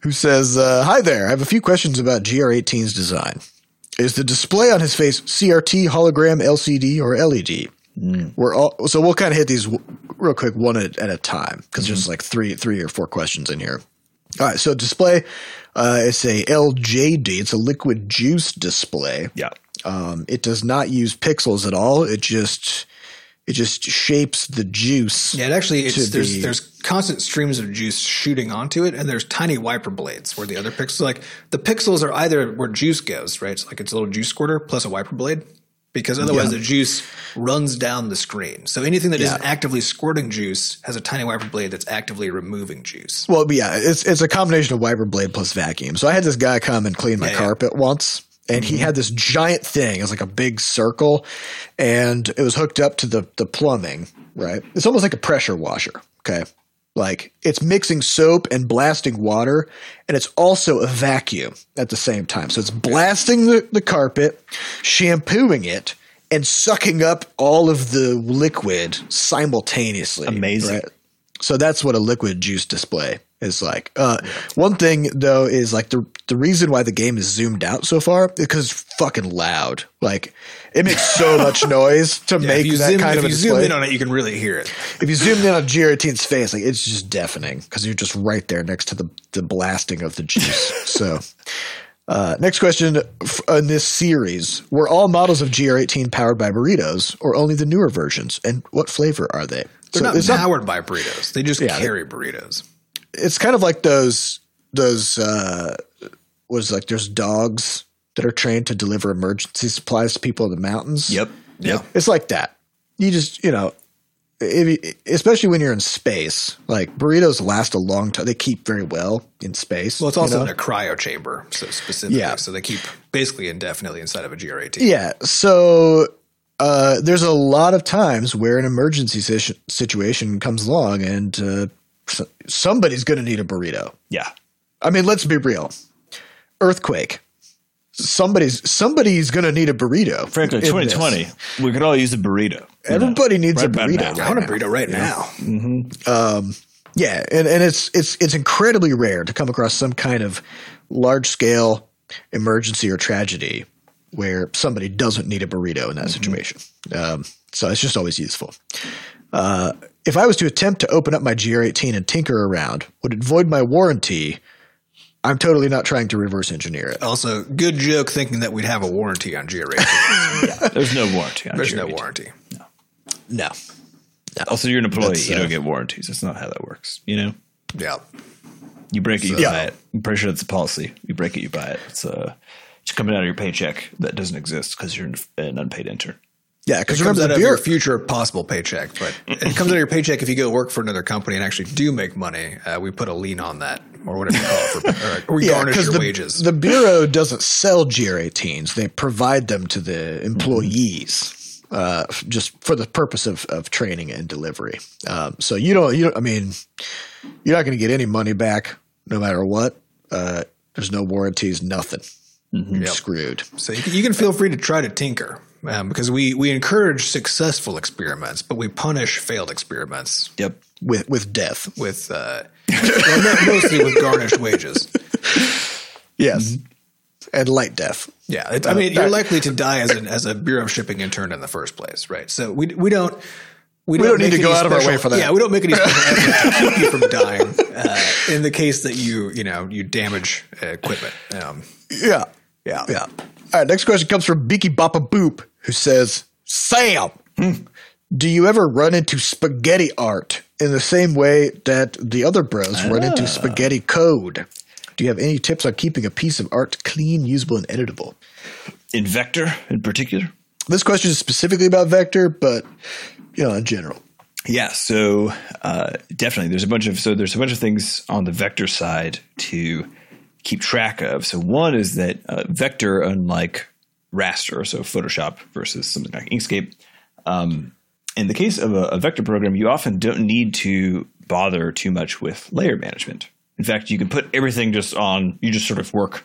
who says, uh, Hi there. I have a few questions about GR18's design. Is the display on his face CRT, hologram, LCD, or LED? Mm. We're all so we'll kind of hit these real quick one at, at a time because mm-hmm. there's like three three or four questions in here. All right, so display uh, it's a LJD. It's a liquid juice display. Yeah. Um, it does not use pixels at all. It just it just shapes the juice. Yeah, it actually it's, there's be, there's constant streams of juice shooting onto it, and there's tiny wiper blades where the other pixels like the pixels are either where juice goes, right? It's like it's a little juice squirter plus a wiper blade. Because otherwise, yeah. the juice runs down the screen. So anything that yeah. not actively squirting juice has a tiny wiper blade that's actively removing juice. Well, yeah, it's it's a combination of wiper blade plus vacuum. So I had this guy come and clean my yeah, carpet once, and he mm-hmm. had this giant thing. It was like a big circle, and it was hooked up to the the plumbing. right? It's almost like a pressure washer. Okay. Like it's mixing soap and blasting water, and it's also a vacuum at the same time. So it's blasting the, the carpet, shampooing it, and sucking up all of the liquid simultaneously. Amazing. So that's what a liquid juice display is like. Uh, one thing though is like the the reason why the game is zoomed out so far is because it's fucking loud. Like it makes so *laughs* much noise to Yeah, make that zoom, kind if of a you zoom display. in on it, you can really hear it. if you zoom in on *laughs* G18's face, like it's just deafening because you're just right there next to the the blasting of the juice. *laughs* so. Uh, next question in this series: Were all models of GR18 powered by burritos, or only the newer versions? And what flavor are they? They're not it's powered by burritos. They just Yeah, carry burritos. It's kind of like those those uh was like there's dogs that are trained to deliver emergency supplies to people in the mountains. Yep. Yeah. It's like that. You just, you know, if you, especially when you're in space, like burritos last a long time. They keep very well in space. Well, it's you also know? in a cryo chamber, so specifically. Yeah. So they keep basically indefinitely inside of a GR18. Yeah. So uh, there's a lot of times where an emergency situation comes along and uh, s- somebody's going to need a burrito. Yeah. I mean, let's be real. Earthquake. Somebody's somebody's going to need a burrito. Frankly, in this. 2020, we could all use a burrito. you know, Everybody needs right a burrito. now. I want a burrito right now. Yeah, and, and it's it's it's incredibly rare to come across some kind of large scale emergency or tragedy where somebody doesn't need a burrito in that situation. Um, so it's just always useful. Uh, if I was to attempt to open up my GR18 and tinker around, would it void my warranty? I'm totally not trying to reverse engineer it. Also, good joke thinking that we'd have a warranty on GR18. *laughs* There's no warranty on There's no GR18. warranty. No. no. Also, you're an employee. That's, you uh, don't get warranties. That's not how that works. You know, Yeah. you break it, you Yeah. buy it. I'm pretty sure that's a policy. You break it, you buy it. It's uh, it's coming out of your paycheck that doesn't exist because you're an, an unpaid intern. Yeah, because It comes remember of your future possible paycheck, but it comes out of your paycheck if you go work for another company and actually do make money. Uh, we put a lien on that, or whatever you call it, for, or *laughs* we garnish your the, wages. The bureau doesn't sell GR18s; they provide them to the employees, uh, just for the purpose of, of training and delivery. Um, so you don't, you don't. I mean, you're not going to get any money back, no matter what. Uh, there's no warranties, nothing. You're Yep. screwed. So you can, you can feel free to try to tinker um, because we, we encourage successful experiments, but we punish failed experiments Yep. With with death, with uh, *laughs* well, mostly with garnished wages. yes, and light death. Yeah, it, I mean, you're likely to die as an as a bureau of shipping intern in the first place, right? So we we don't. We don't need to go out of our way for that. Yeah, we don't make any *laughs* special effort to keep you from dying uh, in the case that you you know you damage uh, equipment. Um, Yeah. yeah, Yeah. All right. Next question comes from Beaky Boppa Boop, who says, Sam, do you ever run into spaghetti art in the same way that the other bros run into spaghetti code? Do you have any tips on keeping a piece of art clean, usable, and editable? In Vector, in particular. This question is specifically about Vector, but you know, in general. Yeah, so uh, definitely, there's a bunch of so there's a bunch of things on the vector side to keep track of. So one is that uh, vector, unlike raster, so Photoshop versus something like Inkscape, um, in the case of a, a vector program, you often don't need to bother too much with layer management. In fact, you can put everything just on. You just sort of work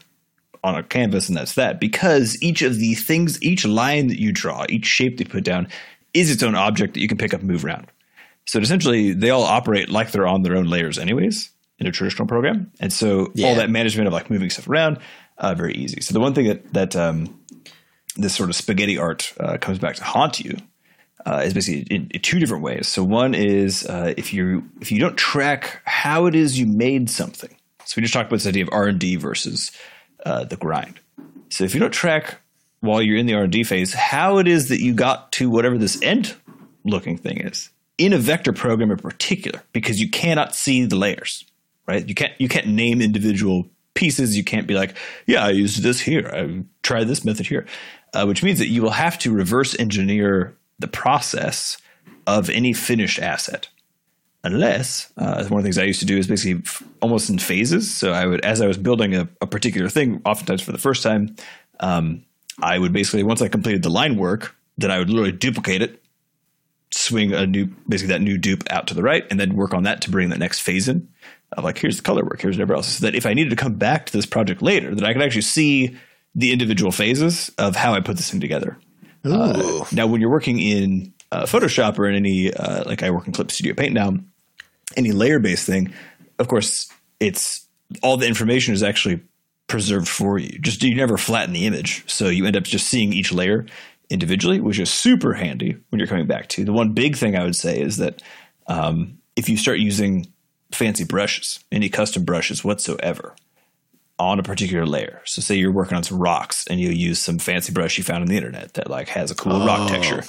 on a canvas and that's that because each of the things each line that you draw each shape that you put down is its own object that you can pick up and move around so essentially they all operate like they're on their own layers anyways in a traditional program and so Yeah. all that management of like moving stuff around uh, very easy so the one thing that that um, this sort of spaghetti art uh, comes back to haunt you uh, is basically in, in two different ways. So one is uh, if you if you don't track how it is you made something. So we just talked about this idea of R and D versus uh, the grind. So if you don't track while you're in the R and D phase how it is that you got to whatever this end looking thing is in a vector program in particular, because you cannot see the layers, right? You can't you can't name individual pieces. You can't be like, yeah, I used this here. I tried this method here, uh, which means that you will have to reverse engineer the process of any finished asset. Unless uh, one of the things I used to do is basically f- almost in phases. So I would, as I was building a, a particular thing, oftentimes for the first time, um, I would basically once I completed the line work, then I would literally duplicate it swing a new, basically that new dupe out to the right, and then work on that to bring the next phase in. Of like, here's the color work, here's whatever else. So that if I needed to come back to this project later, that I could actually see the individual phases of how I put this thing together. Uh, now, when you're working in uh, Photoshop or in any, uh, like I work in Clip Studio Paint now, any layer based thing, of course, it's all the information is actually preserved for you. Just you never flatten the image, so you end up just seeing each layer individually, which is super handy when you're coming back to. The one big thing I would say is that um, if you start using fancy brushes, any custom brushes whatsoever, on a particular layer. So say you're working on some rocks and you use some fancy brush you found on the internet that like has a cool rock oh. texture.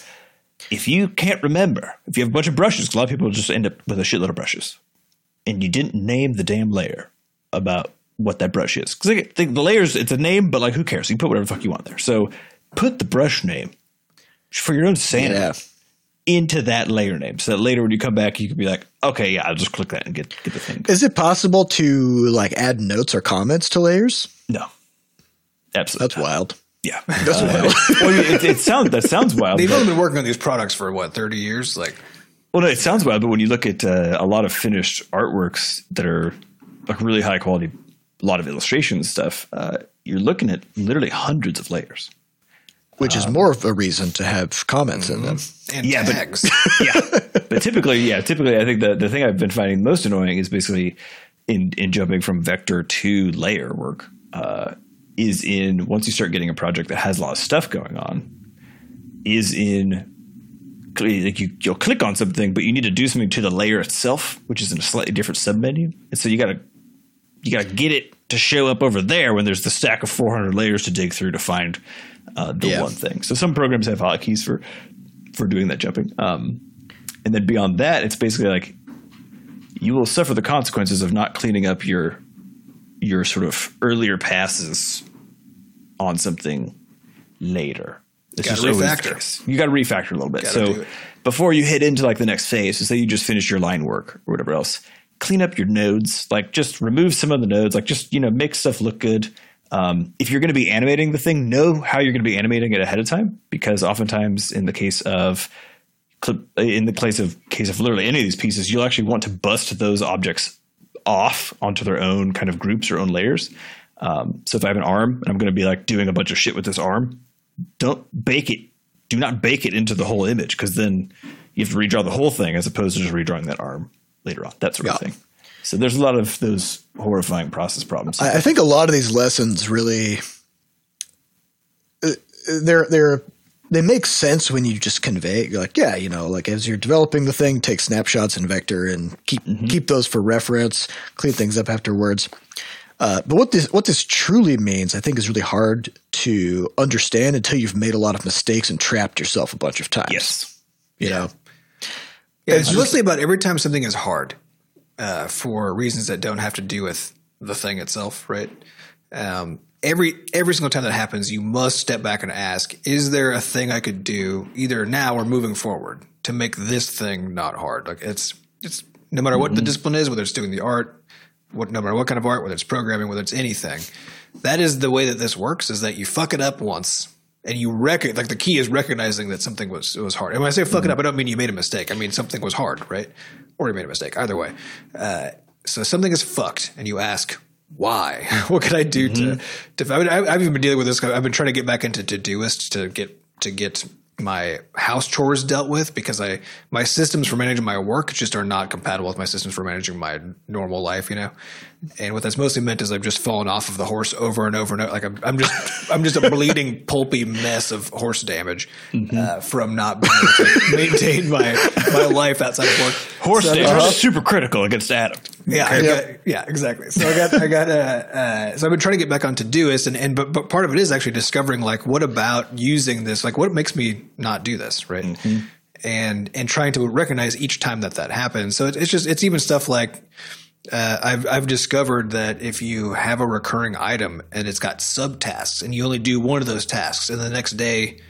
If you can't remember, if you have a bunch of brushes, a lot of people just end up with a shitload of brushes, and you didn't name the damn layer about what that brush is. Because the, the layers, it's a name, but like who cares? You put whatever the fuck you want there. So put the brush name for your own sanity Yeah. Into that layer name, so that later when you come back, you can be like, okay, yeah, I'll just click that and get get the thing. Is it possible to like add notes or comments to layers? No, absolutely. That's wild. Yeah, *laughs* that's wild. *laughs* well, it, it sounds that sounds wild. They've but- only been working on these products for what thirty years. Like, Well, no, it sounds wild, but when you look at uh, a lot of finished artworks that are like really high quality, a lot of illustration stuff, uh, you're looking at literally hundreds of layers. Which Um, is more of a reason to have comments in them. and Yeah, but- *laughs* yeah, *laughs* but typically, yeah, typically, I think the the thing I've been finding most annoying is basically in in jumping from vector to layer work. Uh, is in once you start getting a project that has a lot of stuff going on, is in like you you'll click on something, but you need to do something to the layer itself, which is in a slightly different submenu, and so you gotta you gotta get it to show up over there when there's the stack of 400 layers to dig through to find uh, the Yeah. one thing. So some programs have hotkeys for for doing that jumping. Um, and then beyond that, it's basically like you will suffer the consequences of not cleaning up your your sort of earlier passes on something later. It's Gotta refactor. You got to refactor a little bit. Gotta so before you hit into like the next phase, so say you just finished your line work or whatever else, clean up your nodes. Like just remove some of the nodes. Like just you know make stuff look good. Um, if you're going to be animating the thing, know how you're going to be animating it ahead of time because oftentimes in the case of clip in the case of case of literally any of these pieces, you'll actually want to bust those objects off onto their own kind of groups or own layers. Um, so if I have an arm and I'm going to be like doing a bunch of shit with this arm, don't bake it. Do not bake it into the whole image because then you have to redraw the whole thing as opposed to just redrawing that arm later on. That sort of thing. So there's a lot of those horrifying process problems. I, I think a lot of these lessons really uh, they're they're they make sense when you just convey it. You're like, yeah, you know, like as you're developing the thing, take snapshots in vector and keep keep those for reference, clean things up afterwards. Uh, but what this what this truly means, I think, is really hard to understand until you've made a lot of mistakes and trapped yourself a bunch of times. yes. you know. Yeah, it's mostly about every time something is hard uh, for reasons that don't have to do with the thing itself, right? Um, every every single time that happens, you must step back and ask: Is there a thing I could do either now or moving forward to make this thing not hard? Like it's it's no matter what the discipline is, whether it's doing the art, what no matter what kind of art, whether it's programming, whether it's anything, that is the way that this works. Is that you fuck it up once. And you reckon like the key is recognizing that something was was hard. And when I say fuck it up, I don't mean you made a mistake. I mean something was hard, right? Or you made a mistake. Either way, uh, so something is fucked, and you ask why. *laughs* what can I do to? to I mean, I, I've even been dealing with this. I've been trying to get back into to Todoist to get to get my house chores dealt with because I my systems for managing my work just are not compatible with my systems for managing my normal life. You know, and what that's mostly meant is I've just fallen off of the horse over and over and over. Like I'm, I'm just *laughs* I'm just a bleeding pulpy mess of horse damage uh, from not being able to *laughs* maintain my my life outside of work. Horse So- damage is super critical against Adam. yeah, I got, yeah, exactly. So I got, I got, uh, uh, so I've been trying to get back on Todoist, and and but but part of it is actually discovering like what about using this, like what makes me not do this, right? And and trying to recognize each time that that happens. So it's, it's just it's even stuff like. Uh, I've I've discovered that if you have a recurring item and it's got subtasks and you only do one of those tasks and the next day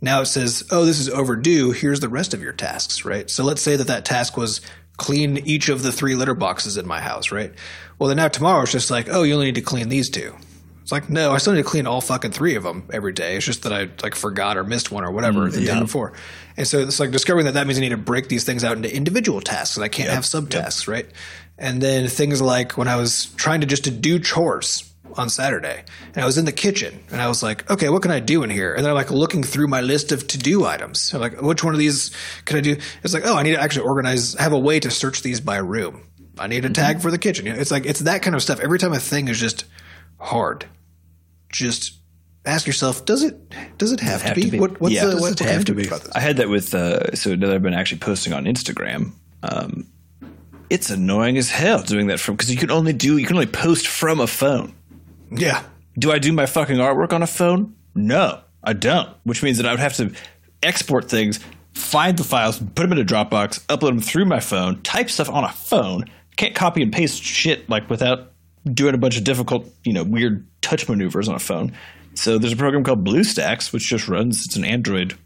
now it says, oh, this is overdue. Here's the rest of your tasks, right? So let's say that that task was clean each of the three litter boxes in my house, right? Well, then now tomorrow it's just like, oh, you only need to clean these two. It's like, no, I still need to clean all fucking three of them every day. It's just that I like forgot or missed one or whatever the day before. And so it's like discovering that that means I need to break these things out into individual tasks and I can't have subtasks, right? And then things like when I was trying to just to do chores on Saturday and I was in the kitchen and I was like, okay, what can I do in here? And then I'm like looking through my list of to do items. I'm like, which one of these can I do? It's like, oh, I need to actually organize, have a way to search these by room. I need a tag for the kitchen. You know, it's like, it's that kind of stuff. Every time a thing is just hard, just ask yourself, does it, does it have, have to, be? to be? What, what's Yeah. the, Does what, it what have to be? about this? I had that with uh, so now that I've been actually posting on Instagram. Um, it's annoying as hell doing that from because you can only do you can only post from a phone. Yeah. Do I do my fucking artwork on a phone? No, I don't. Which means that I would have to export things, find the files, put them in a Dropbox, upload them through my phone, type stuff on a phone. Can't copy and paste shit like without doing a bunch of difficult, you know, weird touch maneuvers on a phone. So there's a program called BlueStacks, which just runs. It's an Android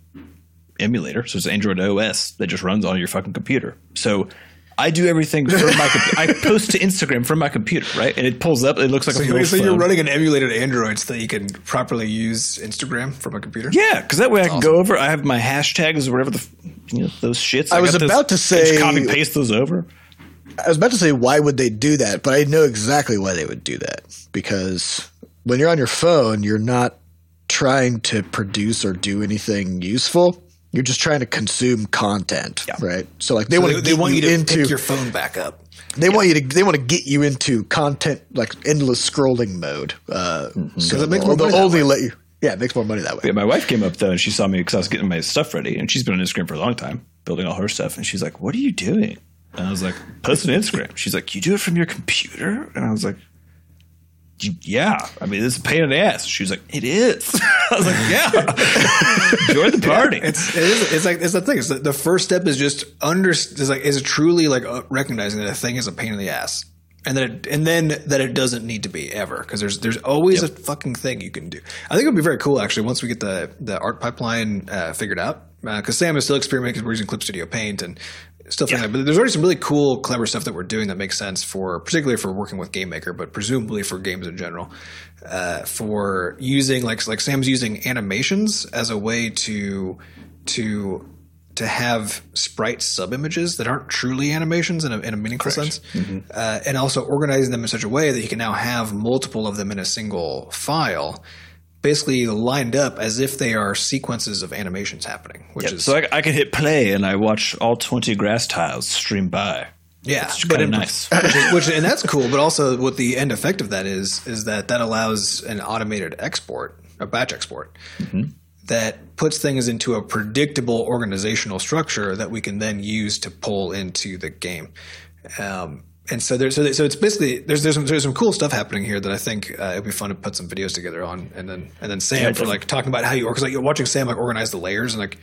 emulator, so it's Android OS that just runs on your fucking computer. So I do everything from my. com- I post to Instagram from my computer, right? And it pulls up. It looks like So, a you're, little so you're running an emulated Android so that you can properly use Instagram from a computer? Yeah, because that way I can go over. I have my hashtags or whatever the you know those shits. I was got those- about to say- copy paste those over. I was about to say why would they do that, but I know exactly why they would do that because when you're on your phone, you're not trying to produce or do anything useful. You're just trying to consume content, right? So like they So want they, to they get want you to into pick your phone back up. they want you to they want to get you into content like endless scrolling mode. Uh, so it makes more money they'll that only way. let you. Yeah, it makes more money that way. Yeah, my wife came up though, and she saw me because I was getting my stuff ready, and she's been on Instagram for a long time, building all her stuff, and she's like, "What are you doing?" And I was like, "Posting to Instagram." She's like, "You do it from your computer?" And I was like. "Y- Yeah, I mean, it's a pain in the ass. She was like, "It is." *laughs* I was like, "Yeah, *laughs* join the party." It's it is it's like it's the thing. It's the, the first step is just under is like is truly like uh, recognizing that a thing is a pain in the ass, and that it, and then that it doesn't need to be ever because there's there's always a fucking thing you can do. I think it would be very cool actually once we get the the art pipeline uh, figured out because Sam is still experimenting because we're using Clip Studio Paint and stuff like that. But there's already some really cool, clever stuff that we're doing that makes sense for particularly for working with Game Maker, but presumably for games in general. Uh, for using like like Sam's using animations as a way to to to have sprite sub images that aren't truly animations in a, in a meaningful sense, uh, and also organizing them in such a way that you can now have multiple of them in a single file, basically lined up as if they are sequences of animations happening. Which is So I, I can hit play and I watch all 20 grass tiles stream by. yeah, It's but in- nice. *laughs* which, is, which and that's cool. But also, what the end effect of that is is that that allows an automated export, a batch export, that puts things into a predictable organizational structure that we can then use to pull into the game. Um, and so there's so, so it's basically there's there's some, there's some cool stuff happening here that I think uh, it'd be fun to put some videos together on, and then and then Sam for like talking about how you because like you're watching Sam like organize the layers and like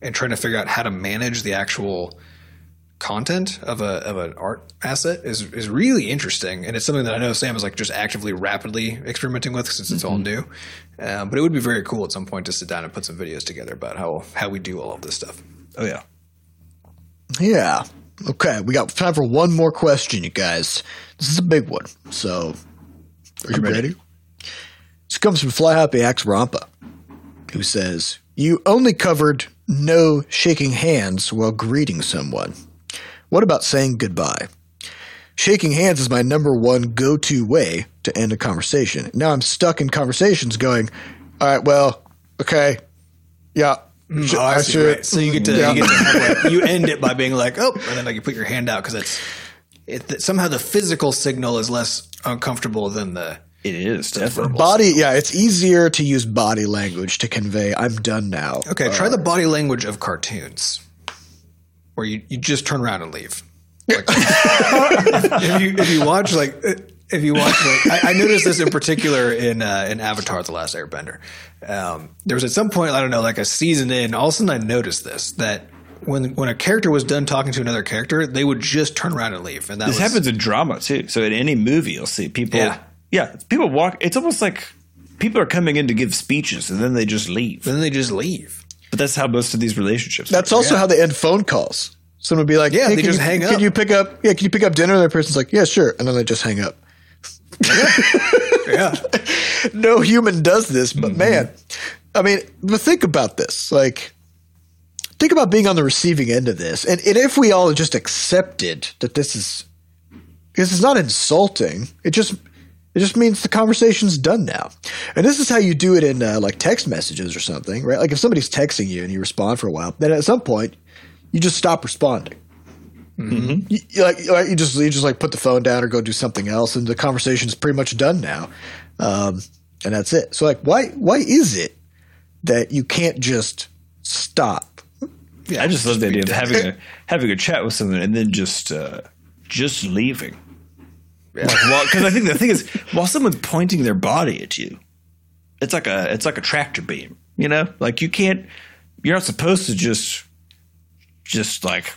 and trying to figure out how to manage the actual content of a of an art asset is is really interesting, and it's something that I know Sam is like just actively, rapidly experimenting with since it's all new. Um, but it would be very cool at some point to sit down and put some videos together about how how we do all of this stuff. Oh, yeah. Yeah. Okay, we got time for one more question, you guys. This is a big one. So, are you ready? This comes from Fly Happy Axe Rampa, who says, You only covered no shaking hands while greeting someone. What about saying goodbye? Shaking hands is my number one go to way to end a conversation. Now I'm stuck in conversations going, All right, well, okay, yeah. Mm, sh- Oh, I uh, see, should- right. So you get to, yeah. you, get to have, like, you *laughs* end it by being like, oh, and then like you put your hand out because it's it, that somehow the physical signal is less uncomfortable than the It is, definitely. Body, yeah, it's easier to use body language to convey "I'm done now." Okay, try the uh, body language of cartoons, where you, you just turn around and leave. *laughs* Like, *laughs* if you if you watch like uh, if you watch like I, I noticed this in particular in uh, in Avatar: The Last Airbender. Um, there was at some point I don't know like a season in, all of a sudden I noticed this that. When, when a character was done talking to another character, they would just turn around and leave, and that This was, happens in drama too. So in any movie, you'll see people. Yeah. yeah, people walk. It's almost like people are coming in to give speeches and then they just leave. And Then they just leave. But that's how most of these relationships. That's are. also how they end phone calls. Someone would be like, Yeah, hey, they can just you, hang Can you pick up? Yeah, can you pick up dinner?" And the person's like, "Yeah, sure," and then they just hang up. Yeah. *laughs* no human does this, but man, I mean, but think about this. Like, think about being on the receiving end of this, and, and if we all just accepted that this is this is not insulting, it just it just means the conversation's done now. And this is how you do it in uh, like text messages or something, right? Like if somebody's texting you and you respond for a while, then at some point you just stop responding. You, you like you like- you just you just like put the phone down or go do something else, and the conversation is pretty much done now, um, and that's it. So like, why why is it that you can't just stop? Yeah, I just love the idea of having a having a chat with someone and then just uh, just leaving. Because I think the thing is, while someone's pointing their body at you, it's like a it's like a tractor beam. You know, like you can't. You're not supposed to just just like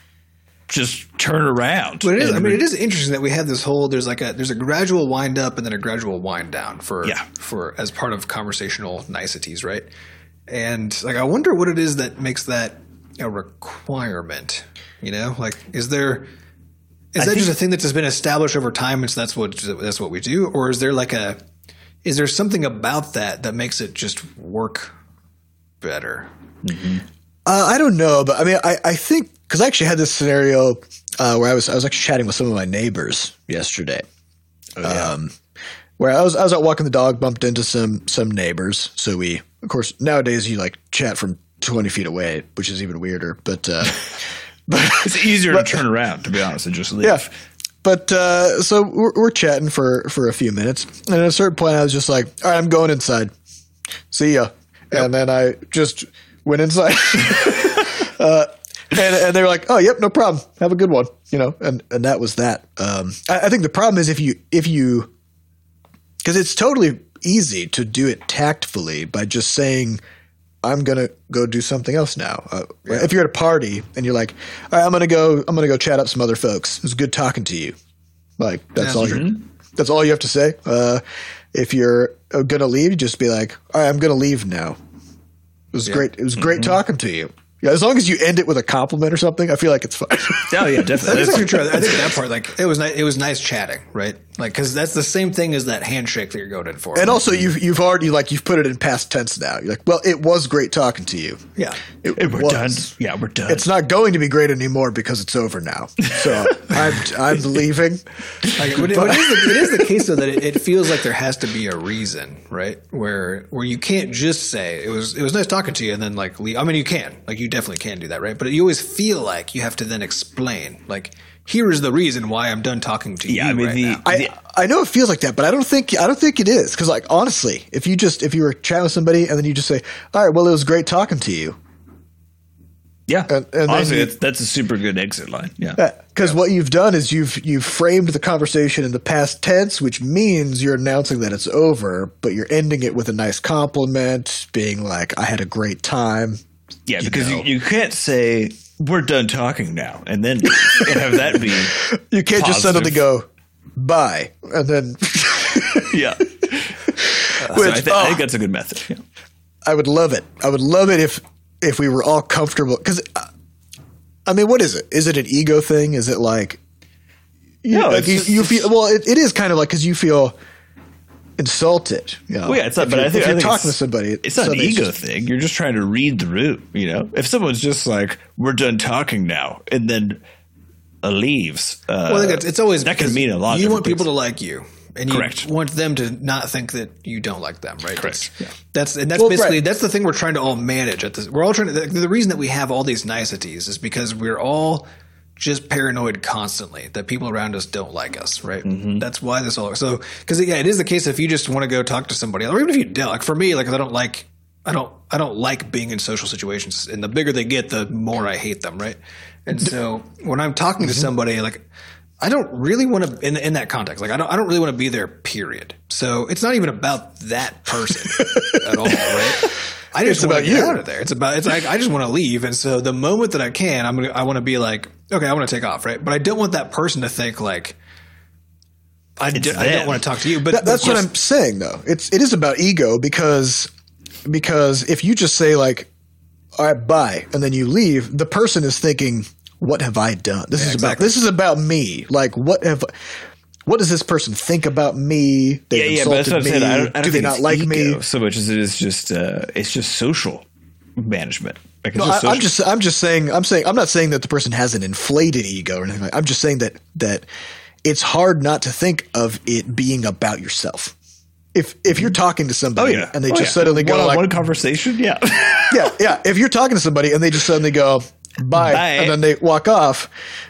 just turn around. But it is. I mean, it is interesting that we have this whole. There's like a there's a gradual wind up and then a gradual wind down for Yeah. for as part of conversational niceties, right? And like, I wonder what it is that makes that a requirement. You know, like, is there is that just a thing that's just been established over time, and so that's what that's what we do, or is there like a is there something about that that makes it just work better? Uh, I don't know, but I mean, I, I think because I actually had this scenario uh, where I was I was actually chatting with some of my neighbors yesterday. um, where I was I was out walking the dog, bumped into some some neighbors. So we, of course, nowadays you like chat from twenty feet away, which is even weirder. But uh, *laughs* but it's easier to turn around, to be honest, and just leave. yeah. But uh, so we're, we're chatting for for a few minutes, and at a certain point, I was just like, "All right, I'm going inside. See ya." And then I just went inside, *laughs* uh, and and they were like, "Oh, yep, no problem. Have a good one." You know, and and that was that. Um, I, I think the problem is if you if you because it's totally easy to do it tactfully by just saying. I'm gonna go do something else now. Uh, If you're at a party and you're like, "All right, I'm gonna go. I'm gonna go chat up some other folks." It was good talking to you. Like that's That's all. You, that's all you have to say. Uh, if you're uh, gonna leave, you just be like, "All right, I'm gonna leave now." It was great. It was great talking to you. Yeah, as long as you end it with a compliment or something, I feel like it's fine. Oh yeah, definitely. That's That's- actually true. I think that part, like, it was nice. It was nice chatting, right? Like, because that's the same thing as that handshake that you're going in for. and also, you've you've already like you've put it in past tense now. You're like, "Well, it was great talking to you." yeah, It Hey, we're was. done. Yeah, we're done. It's not going to be great anymore because it's over now. So *laughs* I'm I'm leaving. like, but it, but it, is the, it is the case though that it, it feels like there has to be a reason, right? Where where you can't just say it was it was nice talking to you and then like leave. I mean, you can, like, you definitely can do that, right? But you always feel like you have to then explain, like, here is the reason why I'm done talking to Yeah, you. I mean, right the- now. I, I know it feels like that, but I don't think I don't think it is because like honestly, if you just if you were chatting with somebody and then you just say, "All right, well, it was great talking to you," yeah. and- and Honestly, you- that's, that's a super good exit line. Yeah. because what you've done is you've you've framed the conversation in the past tense, which means you're announcing that it's over, but you're ending it with a nice compliment, being like, "I had a great time." Yeah, because know. you, you can't say we're done talking now and then and *laughs* have that be You can't just suddenly go, "Bye," and then. *laughs* yeah. *laughs* So Which, I, thi- I oh, think ah. that's a good method. Yeah. I would love it. I would love it if if we were all comfortable. Because uh, I mean, what is it? Is it an ego thing? Is it like you, No, like it's you, you feel? Well, it, it is kind of like because you feel insulted. You know? Well, yeah, it's not. If But you're- I think if you're think talking to somebody, It's not an ego just- thing. You're just trying to read the room. You know, if someone's just like we're done talking now and then uh, leaves, uh, Well, I think it's, it's always that can mean a lot. You want people things. to like you, and you Correct. want them to not think that you don't like them, right? Correct. That's that's, and that's Well, basically right. that's the thing we're trying to all manage. At this, we're all trying to. The, the reason that we have all these niceties is because we're all just paranoid constantly that people around us don't like us, right? Mm-hmm. That's why this all. So because yeah, it is the case if you just want to go talk to somebody, or even if you don't. Like for me, like I don't like. I don't I don't like being in social situations and the bigger they get the more I hate them, right? And so when I'm talking to Mm-hmm. somebody like I don't really want to in in that context. Like I don't I don't really want to be there period. So it's not even about that person *laughs* at all, right? I just It's want about to get you. out of there. It's about it's like I just want to leave and so the moment that I can, I'm to I want to be like, okay, I want to take off, right? But I don't want that person to think like I, do, I don't want to talk to you, but That- that's what I'm saying, though. It's it is about ego because because if you just say like, "All right, bye," and then you leave, the person is thinking, "What have I done? This is about this is about me. Like, what have what does this person think about me? They yeah, yeah, but that's what I'm saying. I don't, I don't Do they not like me? so much as it is just uh, it's just social management. Like No, just I, I'm just I'm just saying I'm saying I'm not saying that the person has an inflated ego or anything. Like, I'm just saying that that it's hard not to think of it being about yourself. If if you're talking to oh somebody yeah, and they Oh, just yeah. suddenly go one like one conversation, yeah. *laughs* yeah yeah if you're talking to somebody and they just suddenly go bye, Bye. and then they walk off,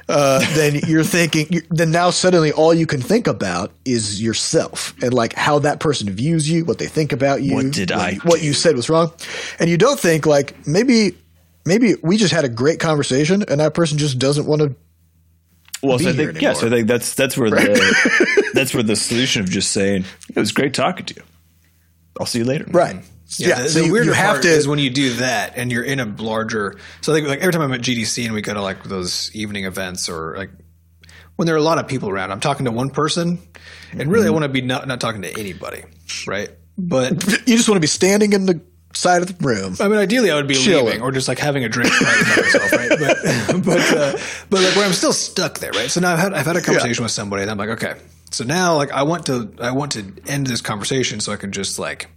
uh, then *laughs* you're thinking you then now suddenly all you can think about is yourself and like how that person views you, what they think about you, What did I you- what you said was wrong, and you don't think like maybe maybe we just had a great conversation and that person just doesn't want to Well, so I think yeah, so I think that's that's where the *laughs* that's where the solution of just saying it was great talking to you. I'll see you later. right. Yeah, the, so the you, weirder you have part to is when you do that and you're in a larger. So like, like every time I'm at GDC and we go to like those evening events or like when there are a lot of people around, I'm talking to one person, and really I want to be not not talking to anybody, right? But *laughs* you just want to be standing in the side of the room. I mean, ideally, I would be Chilling. leaving or just like having a drink by myself, right? But *laughs* but uh, but like where I'm still stuck there, right? So now I've had I've had a conversation with somebody, and I'm like, okay, so now like I want to I want to end this conversation so I can just like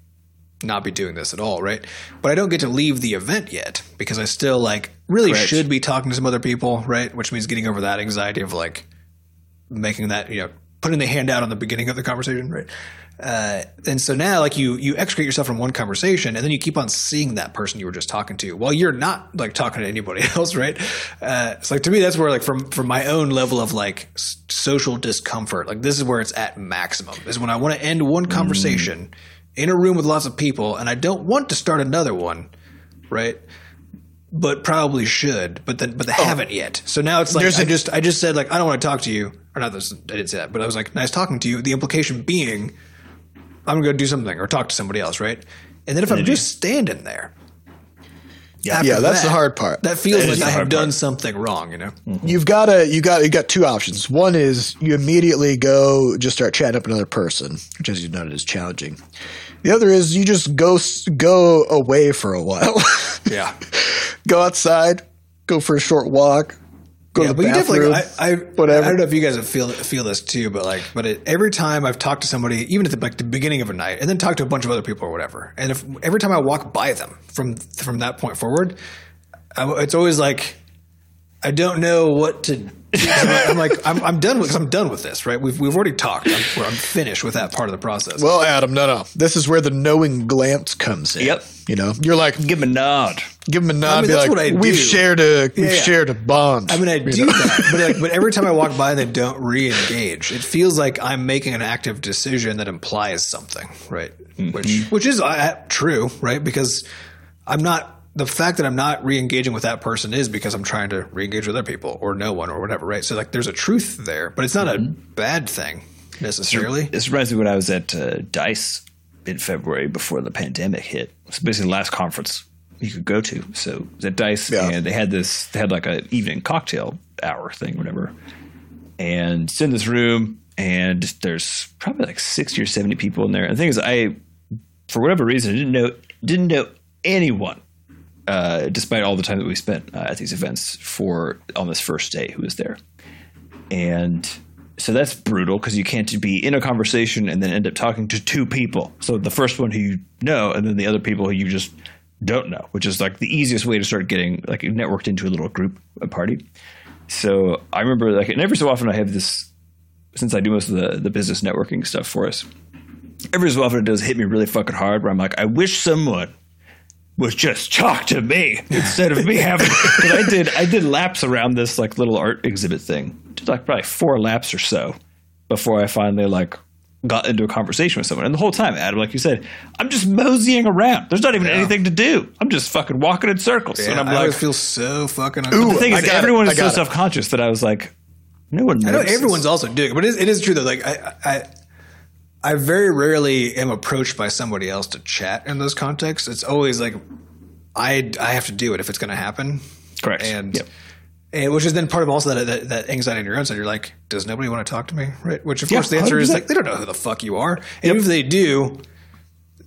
not be doing this at all, right? But I don't get to leave the event yet because I still like really Correct. should be talking to some other people, right? Which means getting over that anxiety of like making that you know putting the hand out on the beginning of the conversation, right? Uh, and so now, like you, you extricate yourself from one conversation, and then you keep on seeing that person you were just talking to, while you're not like talking to anybody *laughs* else, right? Uh, it's like to me, that's where like from from my own level of like social discomfort, like this is where it's at maximum. Is when I want to end one conversation in a room with lots of people, and I don't want to start another one, right? But probably should, but then but they oh. haven't yet. So now it's like There's I a- just I just said like I don't want to talk to you, or not. This, I didn't say that, but I was like nice talking to you. The implication being I'm gonna go do something or talk to somebody else, right? And then if I'm just standing there, yeah, Yeah, that's that, the hard part. That feels That like I have done part. something wrong, you know. Mm-hmm. You've got to you got you got two options. One is you immediately go just start chatting up another person, which as you noted is challenging. The other is you just go go away for a while, *laughs* Yeah, go outside, go for a short walk, go yeah, to but the you bathroom. definitely, I, I, whatever. I don't know if you guys feel feel this too, but like, but it, every time I've talked to somebody, even at the like the beginning of a night, and then talked to a bunch of other people or whatever, and if every time I walk by them from from that point forward, I, it's always like I don't know what to. I'm like I'm, I'm done with I'm done with this, right? We've we've already talked. I'm, I'm finished with that part of the process. well, Adam, no, no. This is where the knowing glance comes in. Yep. You know, you're like, Give him a nod. give him a nod. I mean, that's like, what I do. we've do. shared a we've Yeah, yeah. shared a bond. I mean, I do know? that, but *laughs* like, but every time I walk by and they don't re-engage, it feels like I'm making an active decision that implies something, right? Which which is uh, true, right? Because I'm not the fact that I'm not re-engaging with that person is because I'm trying to re-engage with other people or no one or whatever, right? So like, there's a truth there, but it's not a bad thing necessarily. This reminds me when I was at uh, Dice in February before the pandemic hit. It's basically the last conference you could go to. So at Dice, Yeah. and they had this. They had like an evening cocktail hour thing, whatever. And it's in this room, and there's probably like sixty or seventy people in there. And the thing is, I, for whatever reason, didn't know didn't know anyone. Uh, despite all the time that we spent uh, at these events for on this first day, who was there, and so that's brutal because you can't be in a conversation and then end up talking to two people. So the first one who you know, and then the other people who you just don't know, which is like the easiest way to start getting like networked into a little group, a party. So I remember like, and every so often I have this, since I do most of the, the business networking stuff for us, every so often it does hit me really fucking hard where I'm like, I wish someone was just talk to me instead of me *laughs* having because I did I did laps around this like little art exhibit thing. Did like probably four laps or so before I finally like got into a conversation with someone. And the whole time, Adam, like you said, I'm just moseying around. There's not even anything to do. I'm just fucking walking in circles. and I'm I like always feel so fucking. Ooh, the thing is everyone I is so self conscious that I was like, no one I know everyone's also doing it, but it is, it is true though. Like I, I, I very rarely am approached by somebody else to chat in those contexts. It's always like I, I have to do it if it's going to happen. Correct. And, Yep. and which is then part of also that, that that anxiety on your own side. You're like, does nobody want to talk to me? Right. Which of Yeah, course the answer is 100%. like they don't know who the fuck you are, and even if they do,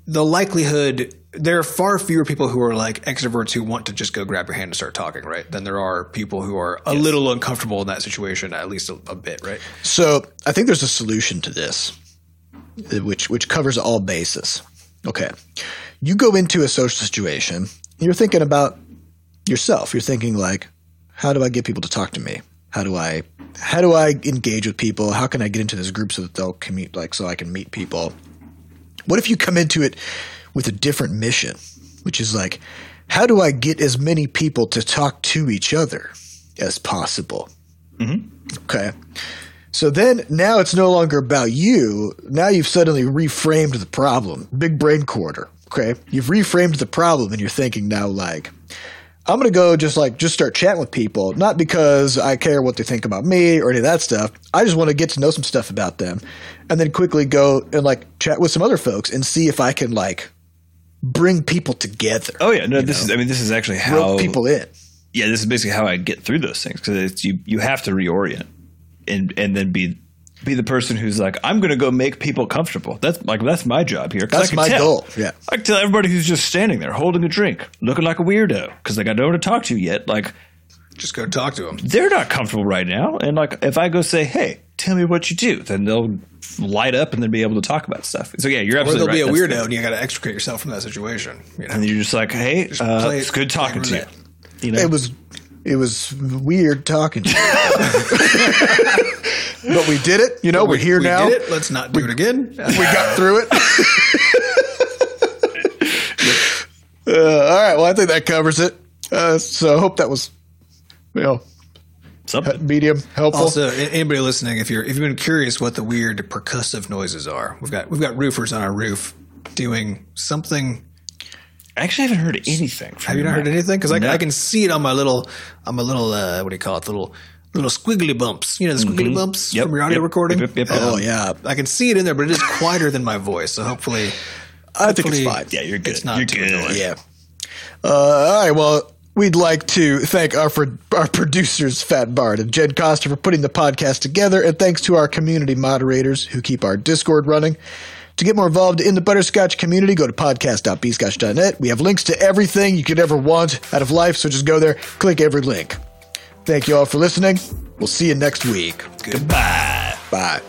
the likelihood there are far fewer people who are like extroverts who want to just go grab your hand and start talking, right? Than there are people who are a little uncomfortable in that situation, at least a, a bit, right? So I think there's a solution to this, which which covers all bases. Okay, you go into a social situation, you're thinking about yourself. You're thinking like, how do I get people to talk to me? How do I how do I engage with people? How can I get into this group so that they'll commute like so I can meet people? What if you come into it with a different mission, which is like, how do I get as many people to talk to each other as possible? Mm-hmm. Okay. So then now it's no longer about you. Now you've suddenly reframed the problem. Big brain quarter. Okay. You've reframed the problem and you're thinking now like, I'm going to go just like, just start chatting with people, not because I care what they think about me or any of that stuff. I just want to get to know some stuff about them and then quickly go and like chat with some other folks and see if I can like bring people together, Oh yeah, no. This is. I mean, this is actually how rope people in. yeah, this is basically how I get through those things because you you have to reorient and and then be be the person who's like I'm going to go make people comfortable. That's like that's my job here. I That's my tell. goal, yeah. I can tell everybody who's just standing there holding a drink, looking like a weirdo because like I don't want to talk to you yet. Like Just go talk to them. they're not comfortable right now, and like if I go say, "Hey, tell me what you do," then they'll light up and then be able to talk about stuff. So yeah, you're absolutely right. Or absolutely they'll right. be a weirdo and you got to extricate yourself from that situation. You know? and you're just like, "Hey, uh, play- it's good talking to you." You know, It was it was weird talking to you. but we did it. You know, we're here we now. did it. Let's not do it again. We got through it. uh, all right. Well, I think that covers it. Uh, so I hope that was, you know, something. medium helpful. Also, anybody listening, if you're if you've been curious what the weird percussive noises are, we've got we've got roofers on our roof doing something. I actually haven't heard anything. From Have you not heard anything? Because I, No. I can see it on my little on my little uh, what do you call it? The little little squiggly bumps. You know the squiggly bumps Mm-hmm. Yep, from your audio yep, recording. yep, oh yeah, I can see it in there, but it is quieter than my voice. So hopefully, I think it's fine. Yeah, you're good. It's not you're too good. annoying. Yeah. Uh, all right. Well, we'd like to thank our our producers, Fat Bard and Jen Costa, for putting the podcast together, and thanks to our community moderators who keep our Discord running. To get more involved in the Butterscotch community, go to podcast.bscotch.net. We have links to everything you could ever want out of life, so just go there, click every link. Thank you all for listening. We'll see you next week. Goodbye. Bye.